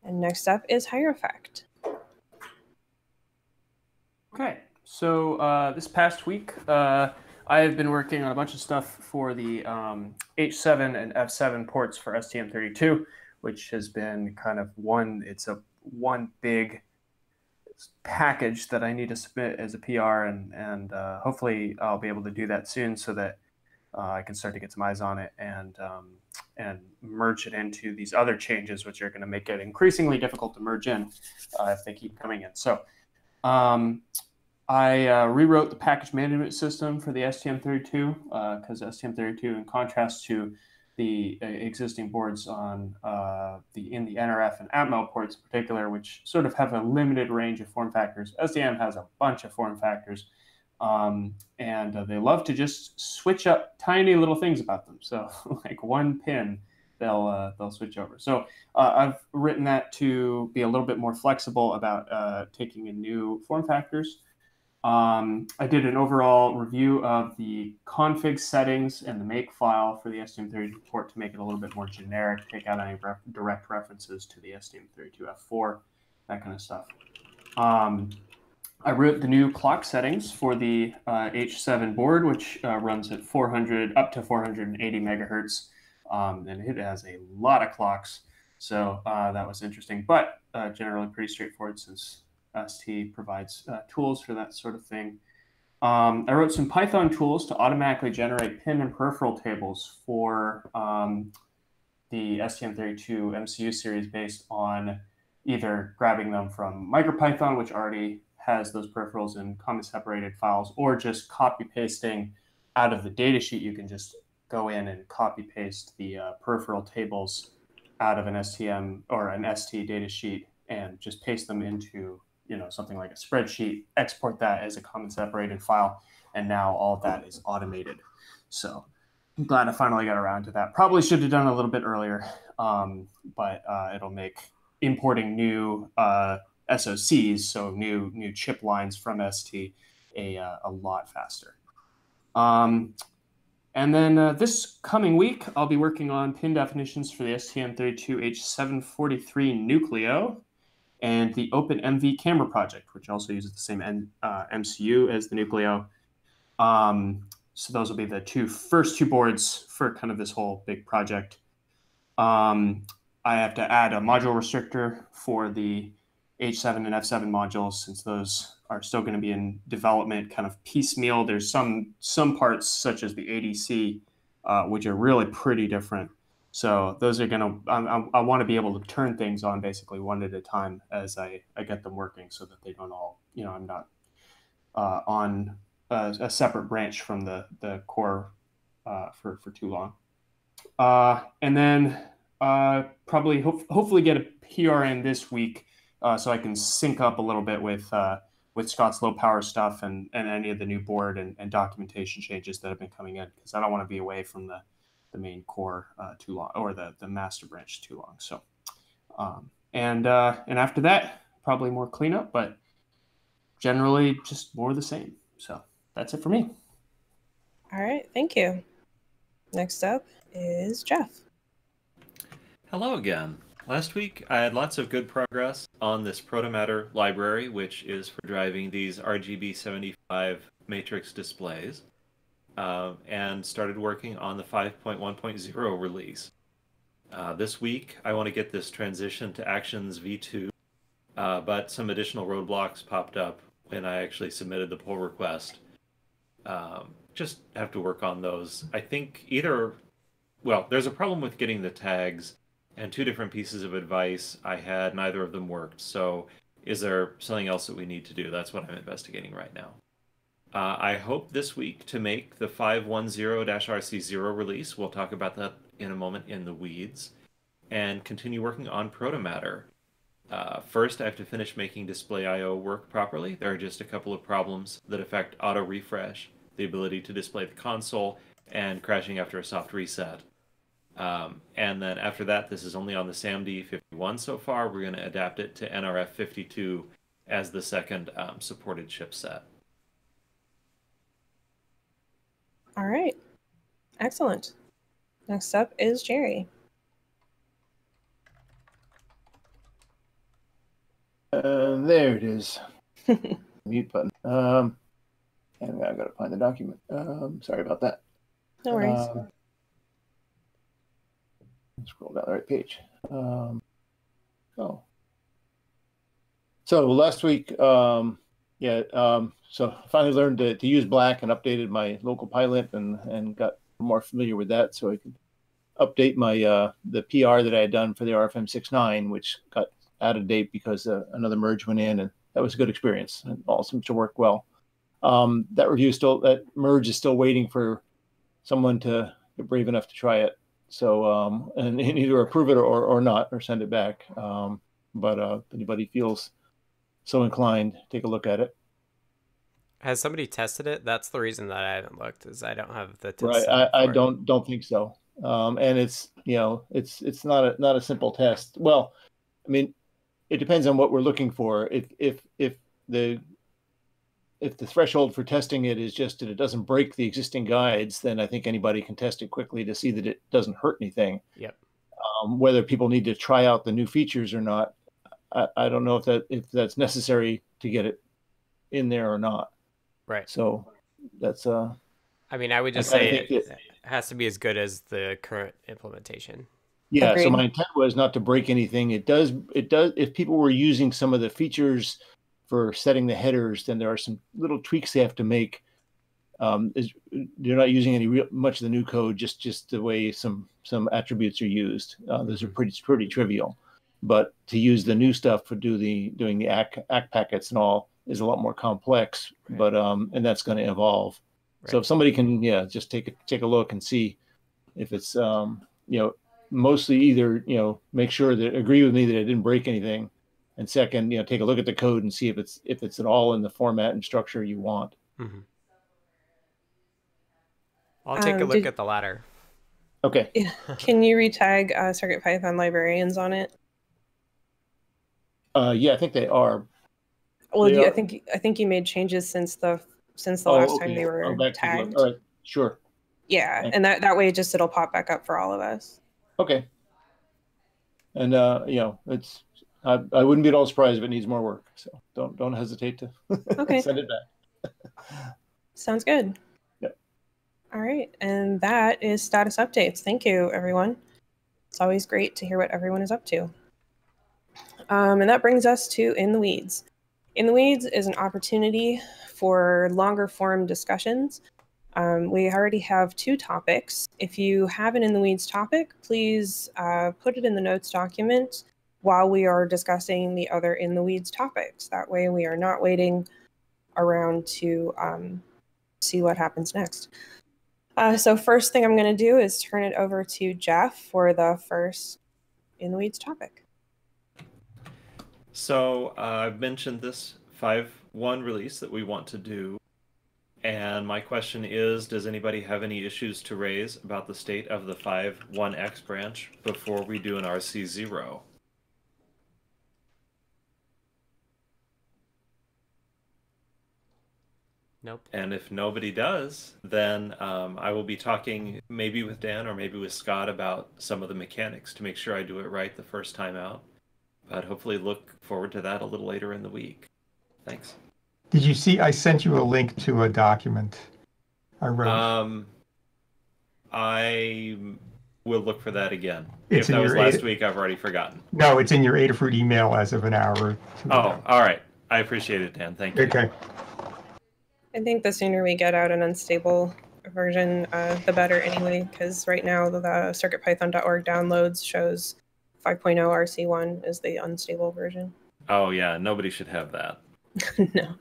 And next up is Hierophect. Okay, so uh, this past week, uh, I have been working on a bunch of stuff for the um, H7 and F7 ports for STM32, which has been kind of one. It's a one big package that I need to submit as a PR, and and uh, hopefully I'll be able to do that soon, so that uh, I can start to get some eyes on it and um, and merge it into these other changes, which are going to make it increasingly difficult to merge in uh, if they keep coming in. So um, I uh, rewrote the package management system for the STM32 because uh, STM32, in contrast to the uh, existing boards on uh, the in the NRF and Atmel ports in particular, which sort of have a limited range of form factors. STM has a bunch of form factors, um, and uh, they love to just switch up tiny little things about them. So, like one pin, they'll uh, they'll switch over. So uh, I've written that to be a little bit more flexible about uh, taking in new form factors. Um, I did an overall review of the config settings and the make file for the STM32 port to make it a little bit more generic, take out any ref direct references to the STM32F4, that kind of stuff. Um, I wrote the new clock settings for the uh, H7 board, which uh, runs at 400 up to 480 megahertz, um, and it has a lot of clocks. So uh, that was interesting, but uh, generally pretty straightforward since ST provides uh, tools for that sort of thing. Um, I wrote some Python tools to automatically generate pin and peripheral tables for um, the STM32 MCU series based on either grabbing them from MicroPython, which already has those peripherals in comma separated files, or just copy pasting out of the datasheet. You can just go in and copy paste the uh, peripheral tables out of an STM or an ST datasheet and just paste them into you know something like a spreadsheet, export that as a comma separated file, and now all of that is automated. So I'm glad I finally got around to that. Probably should have done a little bit earlier, um, but uh, it'll make importing new uh, SOCs, so new new chip lines from ST, a, uh, a lot faster. Um, and then uh, this coming week, I'll be working on pin definitions for the STM32H743 Nucleo and the OpenMV camera project, which also uses the same N, uh, MCU as the Nucleo. Um, so those will be the two first two boards for kind of this whole big project. Um, I have to add a module restrictor for the H7 and F7 modules since those are still going to be in development kind of piecemeal. There's some some parts such as the ADC, uh, which are really pretty different so those are going to, I, want to be able to turn things on basically one at a time as I, I get them working so that they don't all, you know, I'm not uh, on a, a, separate branch from the, the core uh, for, for too long. Uh, and then uh, probably ho hopefully get a PR in this week uh, so I can sync up a little bit with uh, with Scott's low power stuff and, and any of the new board and, and documentation changes that have been coming in because I don't want to be away from the the main core uh, too long or the, the master branch too long. So, um, and, uh, and after that, probably more cleanup, but generally just more of the same. So that's it for me. All right. Thank you. Next up is Jeff. Hello again. Last week, I had lots of good progress on this Protomatter library, which is for driving these RGB75 matrix displays uh, and started working on the 5.1.0 release. Uh, this week, I want to get this transition to Actions v2, uh, but some additional roadblocks popped up when I actually submitted the pull request. Um, just have to work on those. I think either, well, there's a problem with getting the tags, and two different pieces of advice I had, neither of them worked. So, is there something else that we need to do? That's what I'm investigating right now. Uh, I hope this week to make the 510-RC0 release. We'll talk about that in a moment in the weeds. And continue working on Protomatter. Uh, first, I have to finish making displayio work properly. There are just a couple of problems that affect auto refresh, the ability to display the console, and crashing after a soft reset. Um, and then after that, this is only on the SAMD 51 so far. We're going to adapt it to NRF 52 as the second um, supported chipset. All right. Excellent. Next up is Jerry. Uh, there it is. Mute button. Um, and I gotta find the document. Um, sorry about that. No worries. Um, scroll down the right page. Um, oh. So last week, um, yeah, um, so I finally learned to, to use Black and updated my local Pylint and, and got more familiar with that so I could update my uh, the PR that I had done for the RFM 69, which got out of date because uh, another merge went in, and that was a good experience. And all seems to work well. Um, that review still that merge is still waiting for someone to get brave enough to try it. So um, and either approve it or, or not or send it back. Um, but uh, if anybody feels so inclined, take a look at it. Has somebody tested it? That's the reason that I haven't looked, is I don't have the test Right, I, I don't don't think so. Um, and it's you know it's it's not a not a simple test. Well, I mean, it depends on what we're looking for. If if if the if the threshold for testing it is just that it doesn't break the existing guides, then I think anybody can test it quickly to see that it doesn't hurt anything. Yep. Um, whether people need to try out the new features or not, I, I don't know if that if that's necessary to get it in there or not. Right. So that's uh I mean, I would just kinda say it it- has to be as good as the current implementation. Yeah, so my intent was not to break anything. It does it does if people were using some of the features for setting the headers, then there are some little tweaks they have to make. Um, is they're not using any real much of the new code, just just the way some some attributes are used. Uh, those are pretty pretty trivial, but to use the new stuff for do the doing the ACK, ACK packets and all is a lot more complex. Right. But um, and that's going to evolve. So if somebody can, yeah, just take a take a look and see if it's um, you know mostly either you know make sure that agree with me that it didn't break anything, and second, you know, take a look at the code and see if it's if it's at all in the format and structure you want. Mhm. I'll take a Um, look did- at the latter. Okay. Can you retag uh, Circuit Python librarians on it? Uh, yeah, I think they are. Well, They you, I think I think you made changes since the since the Oh, last okay. time they were I'll back take a look. tagged. All right, sure. Yeah, Thank- and that that way just it'll pop back up for all of us. Okay. And uh, you know, it's I, I wouldn't be at all surprised if it needs more work. So don't don't hesitate to Okay. send it back. Sounds good. Yep. All right, and that is status updates. Thank you, everyone. It's always great to hear what everyone is up to. Um, and that brings us to In the Weeds. In the Weeds is an opportunity for longer form discussions. Um, we already have two topics. If you have an In the Weeds topic, please uh, put it in the notes document while we are discussing the other In the Weeds topics. That way, we are not waiting around to um, see what happens next. Uh, so, first thing I'm going to do is turn it over to Jeff for the first In the Weeds topic. So uh, I've mentioned this 5.1 release that we want to do. And my question is Does anybody have any issues to raise about the state of the 5.1x branch before we do an RC0? Nope. And if nobody does, then um, I will be talking maybe with Dan or maybe with Scott about some of the mechanics to make sure I do it right the first time out. But hopefully, look forward to that a little later in the week. Thanks. Did you see? I sent you a link to a document I wrote. Um, I will look for that again. It's if that was last Ada- week, I've already forgotten. no, it's in your Adafruit email as of an hour. or two Oh, ago. all right. I appreciate it, Dan. Thank you. Okay. I think the sooner we get out an unstable version, uh, the better anyway, because right now the, the circuitpython.org downloads shows 5.0 RC1 is the unstable version. Oh, yeah. Nobody should have that. no.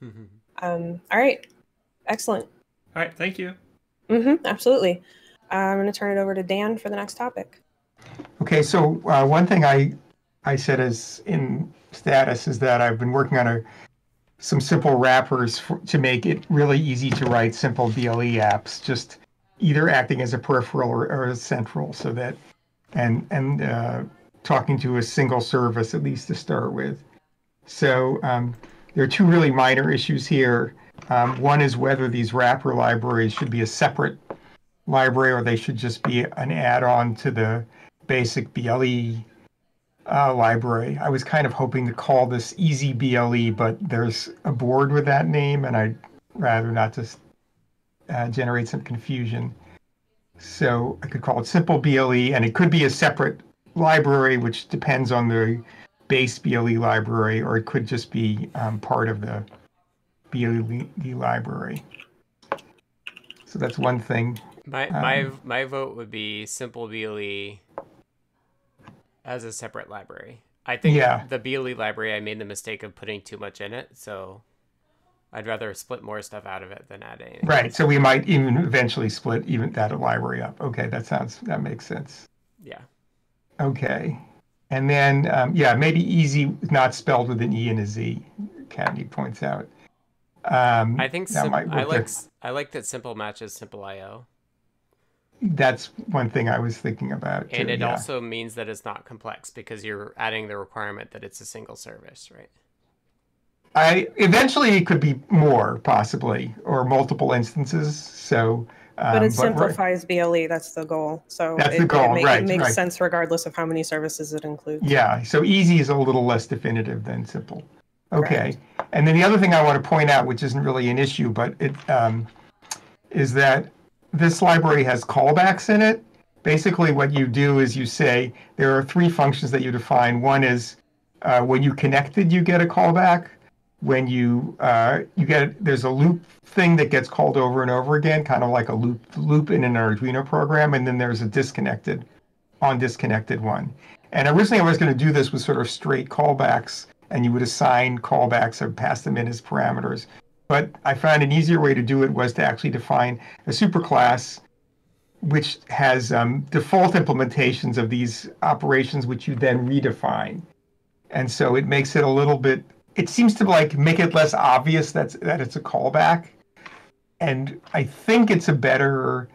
Um, all right. Excellent. All right. Thank you. Mm-hmm, absolutely. Uh, I'm going to turn it over to Dan for the next topic. Okay, so uh, one thing I I said is in status is that I've been working on a some simple wrappers for, to make it really easy to write simple BLE apps, just either acting as a peripheral or, or as central, so that and and uh, talking to a single service at least to start with. So um, there are two really minor issues here. Um, one is whether these wrapper libraries should be a separate library or they should just be an add-on to the basic BLE uh, library. I was kind of hoping to call this Easy BLE, but there's a board with that name, and I'd rather not just uh, generate some confusion. So I could call it Simple BLE, and it could be a separate library, which depends on the base BLE library, or it could just be um, part of the BLE library. So that's one thing. My my um, my vote would be Simple BLE as a separate library. I think yeah. the BLE library, I made the mistake of putting too much in it, so I'd rather split more stuff out of it than add anything. Right. So we might even eventually split even that library up. Okay, that sounds that makes sense. Yeah. Okay. And then um, yeah, maybe easy not spelled with an E and a Z. Kattni points out. Um, I think sim- I like I like that simple matches simple IO that's one thing I was thinking about. Too, and it yeah. also means that it's not complex because you're adding the requirement that it's a single service, right? I eventually it could be more possibly or multiple instances. So, um, but it simplifies BLE. That's the goal. So that's it, the goal, it, right? It makes right. sense regardless of how many services it includes. Yeah. So easy is a little less definitive than simple. Okay. And then the other thing I want to point out, which isn't really an issue, but it um, is that this library has callbacks in it. Basically, what you do is you say there are three functions that you define. One is uh, when you connected, you get a callback. When you uh, you get there's a loop thing that gets called over and over again, kind of like a loop loop in an Arduino program, and then there's a disconnected on disconnected one. And originally, I was going to do this with sort of straight callbacks, and you would assign callbacks or pass them in as parameters. But I found an easier way to do it was to actually define a superclass which has um, default implementations of these operations, which you then redefine. And so it makes it a little bit. It seems to like make it less obvious that that it's a callback. And I think it's a better.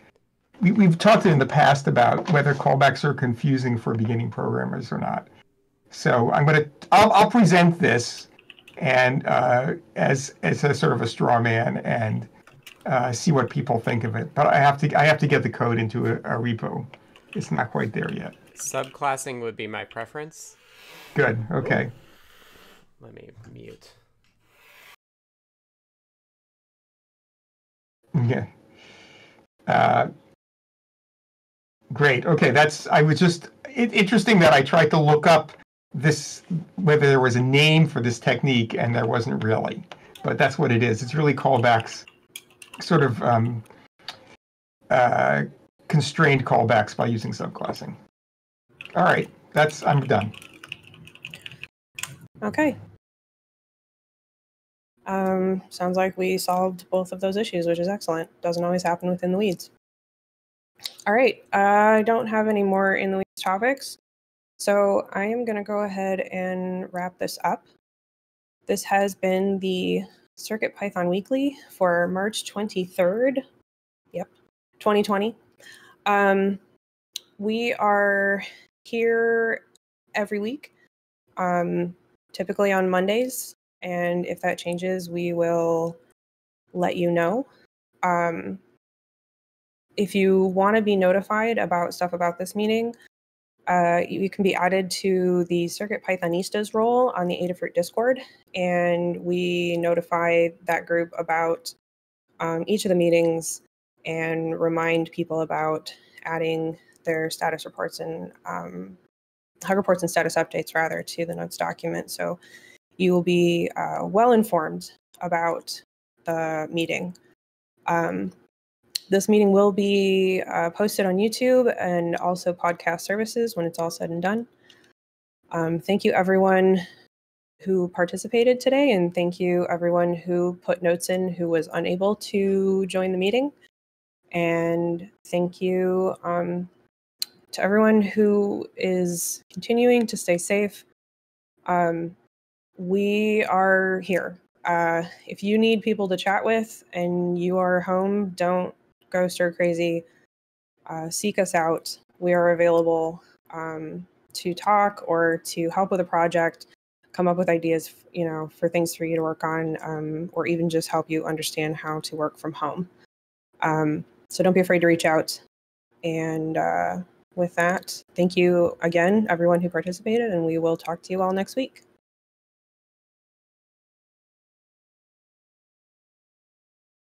We, we've talked in the past about whether callbacks are confusing for beginning programmers or not. So I'm gonna. I'll, I'll present this and uh, as as a sort of a straw man and uh, see what people think of it. But I have to I have to get the code into a, a repo. It's not quite there yet. Subclassing would be my preference. Good. Okay. Let me mute. Yeah. Uh, great. Okay, that's. I was just it, interesting that I tried to look up this whether there was a name for this technique, and there wasn't really. But that's what it is. It's really callbacks, sort of um, uh, constrained callbacks by using subclassing. All right, that's I'm done. Okay. Um, sounds like we solved both of those issues, which is excellent. Doesn't always happen within the weeds. All right, I don't have any more in the weeds topics. So I am going to go ahead and wrap this up. This has been the CircuitPython Weekly for March 23rd. Yep, 2020. Um, we are here every week, um, typically on Mondays. And if that changes, we will let you know. Um, if you want to be notified about stuff about this meeting, uh, you can be added to the CircuitPythonistas role on the Adafruit Discord, and we notify that group about um, each of the meetings and remind people about adding their status reports and um, hug reports and status updates rather to the notes document. So you will be uh, well informed about the meeting. Um, this meeting will be uh, posted on YouTube and also podcast services when it's all said and done. Um, thank you, everyone who participated today, and thank you, everyone who put notes in who was unable to join the meeting. And thank you um, to everyone who is continuing to stay safe Um, we are here. Uh, if you need people to chat with and you are home, don't go stir crazy. Uh, seek us out. We are available um, to talk or to help with a project, come up with ideas, you know, for things for you to work on, um, or even just help you understand how to work from home. Um, so don't be afraid to reach out. And uh, with that, thank you again, everyone who participated, and we will talk to you all next week.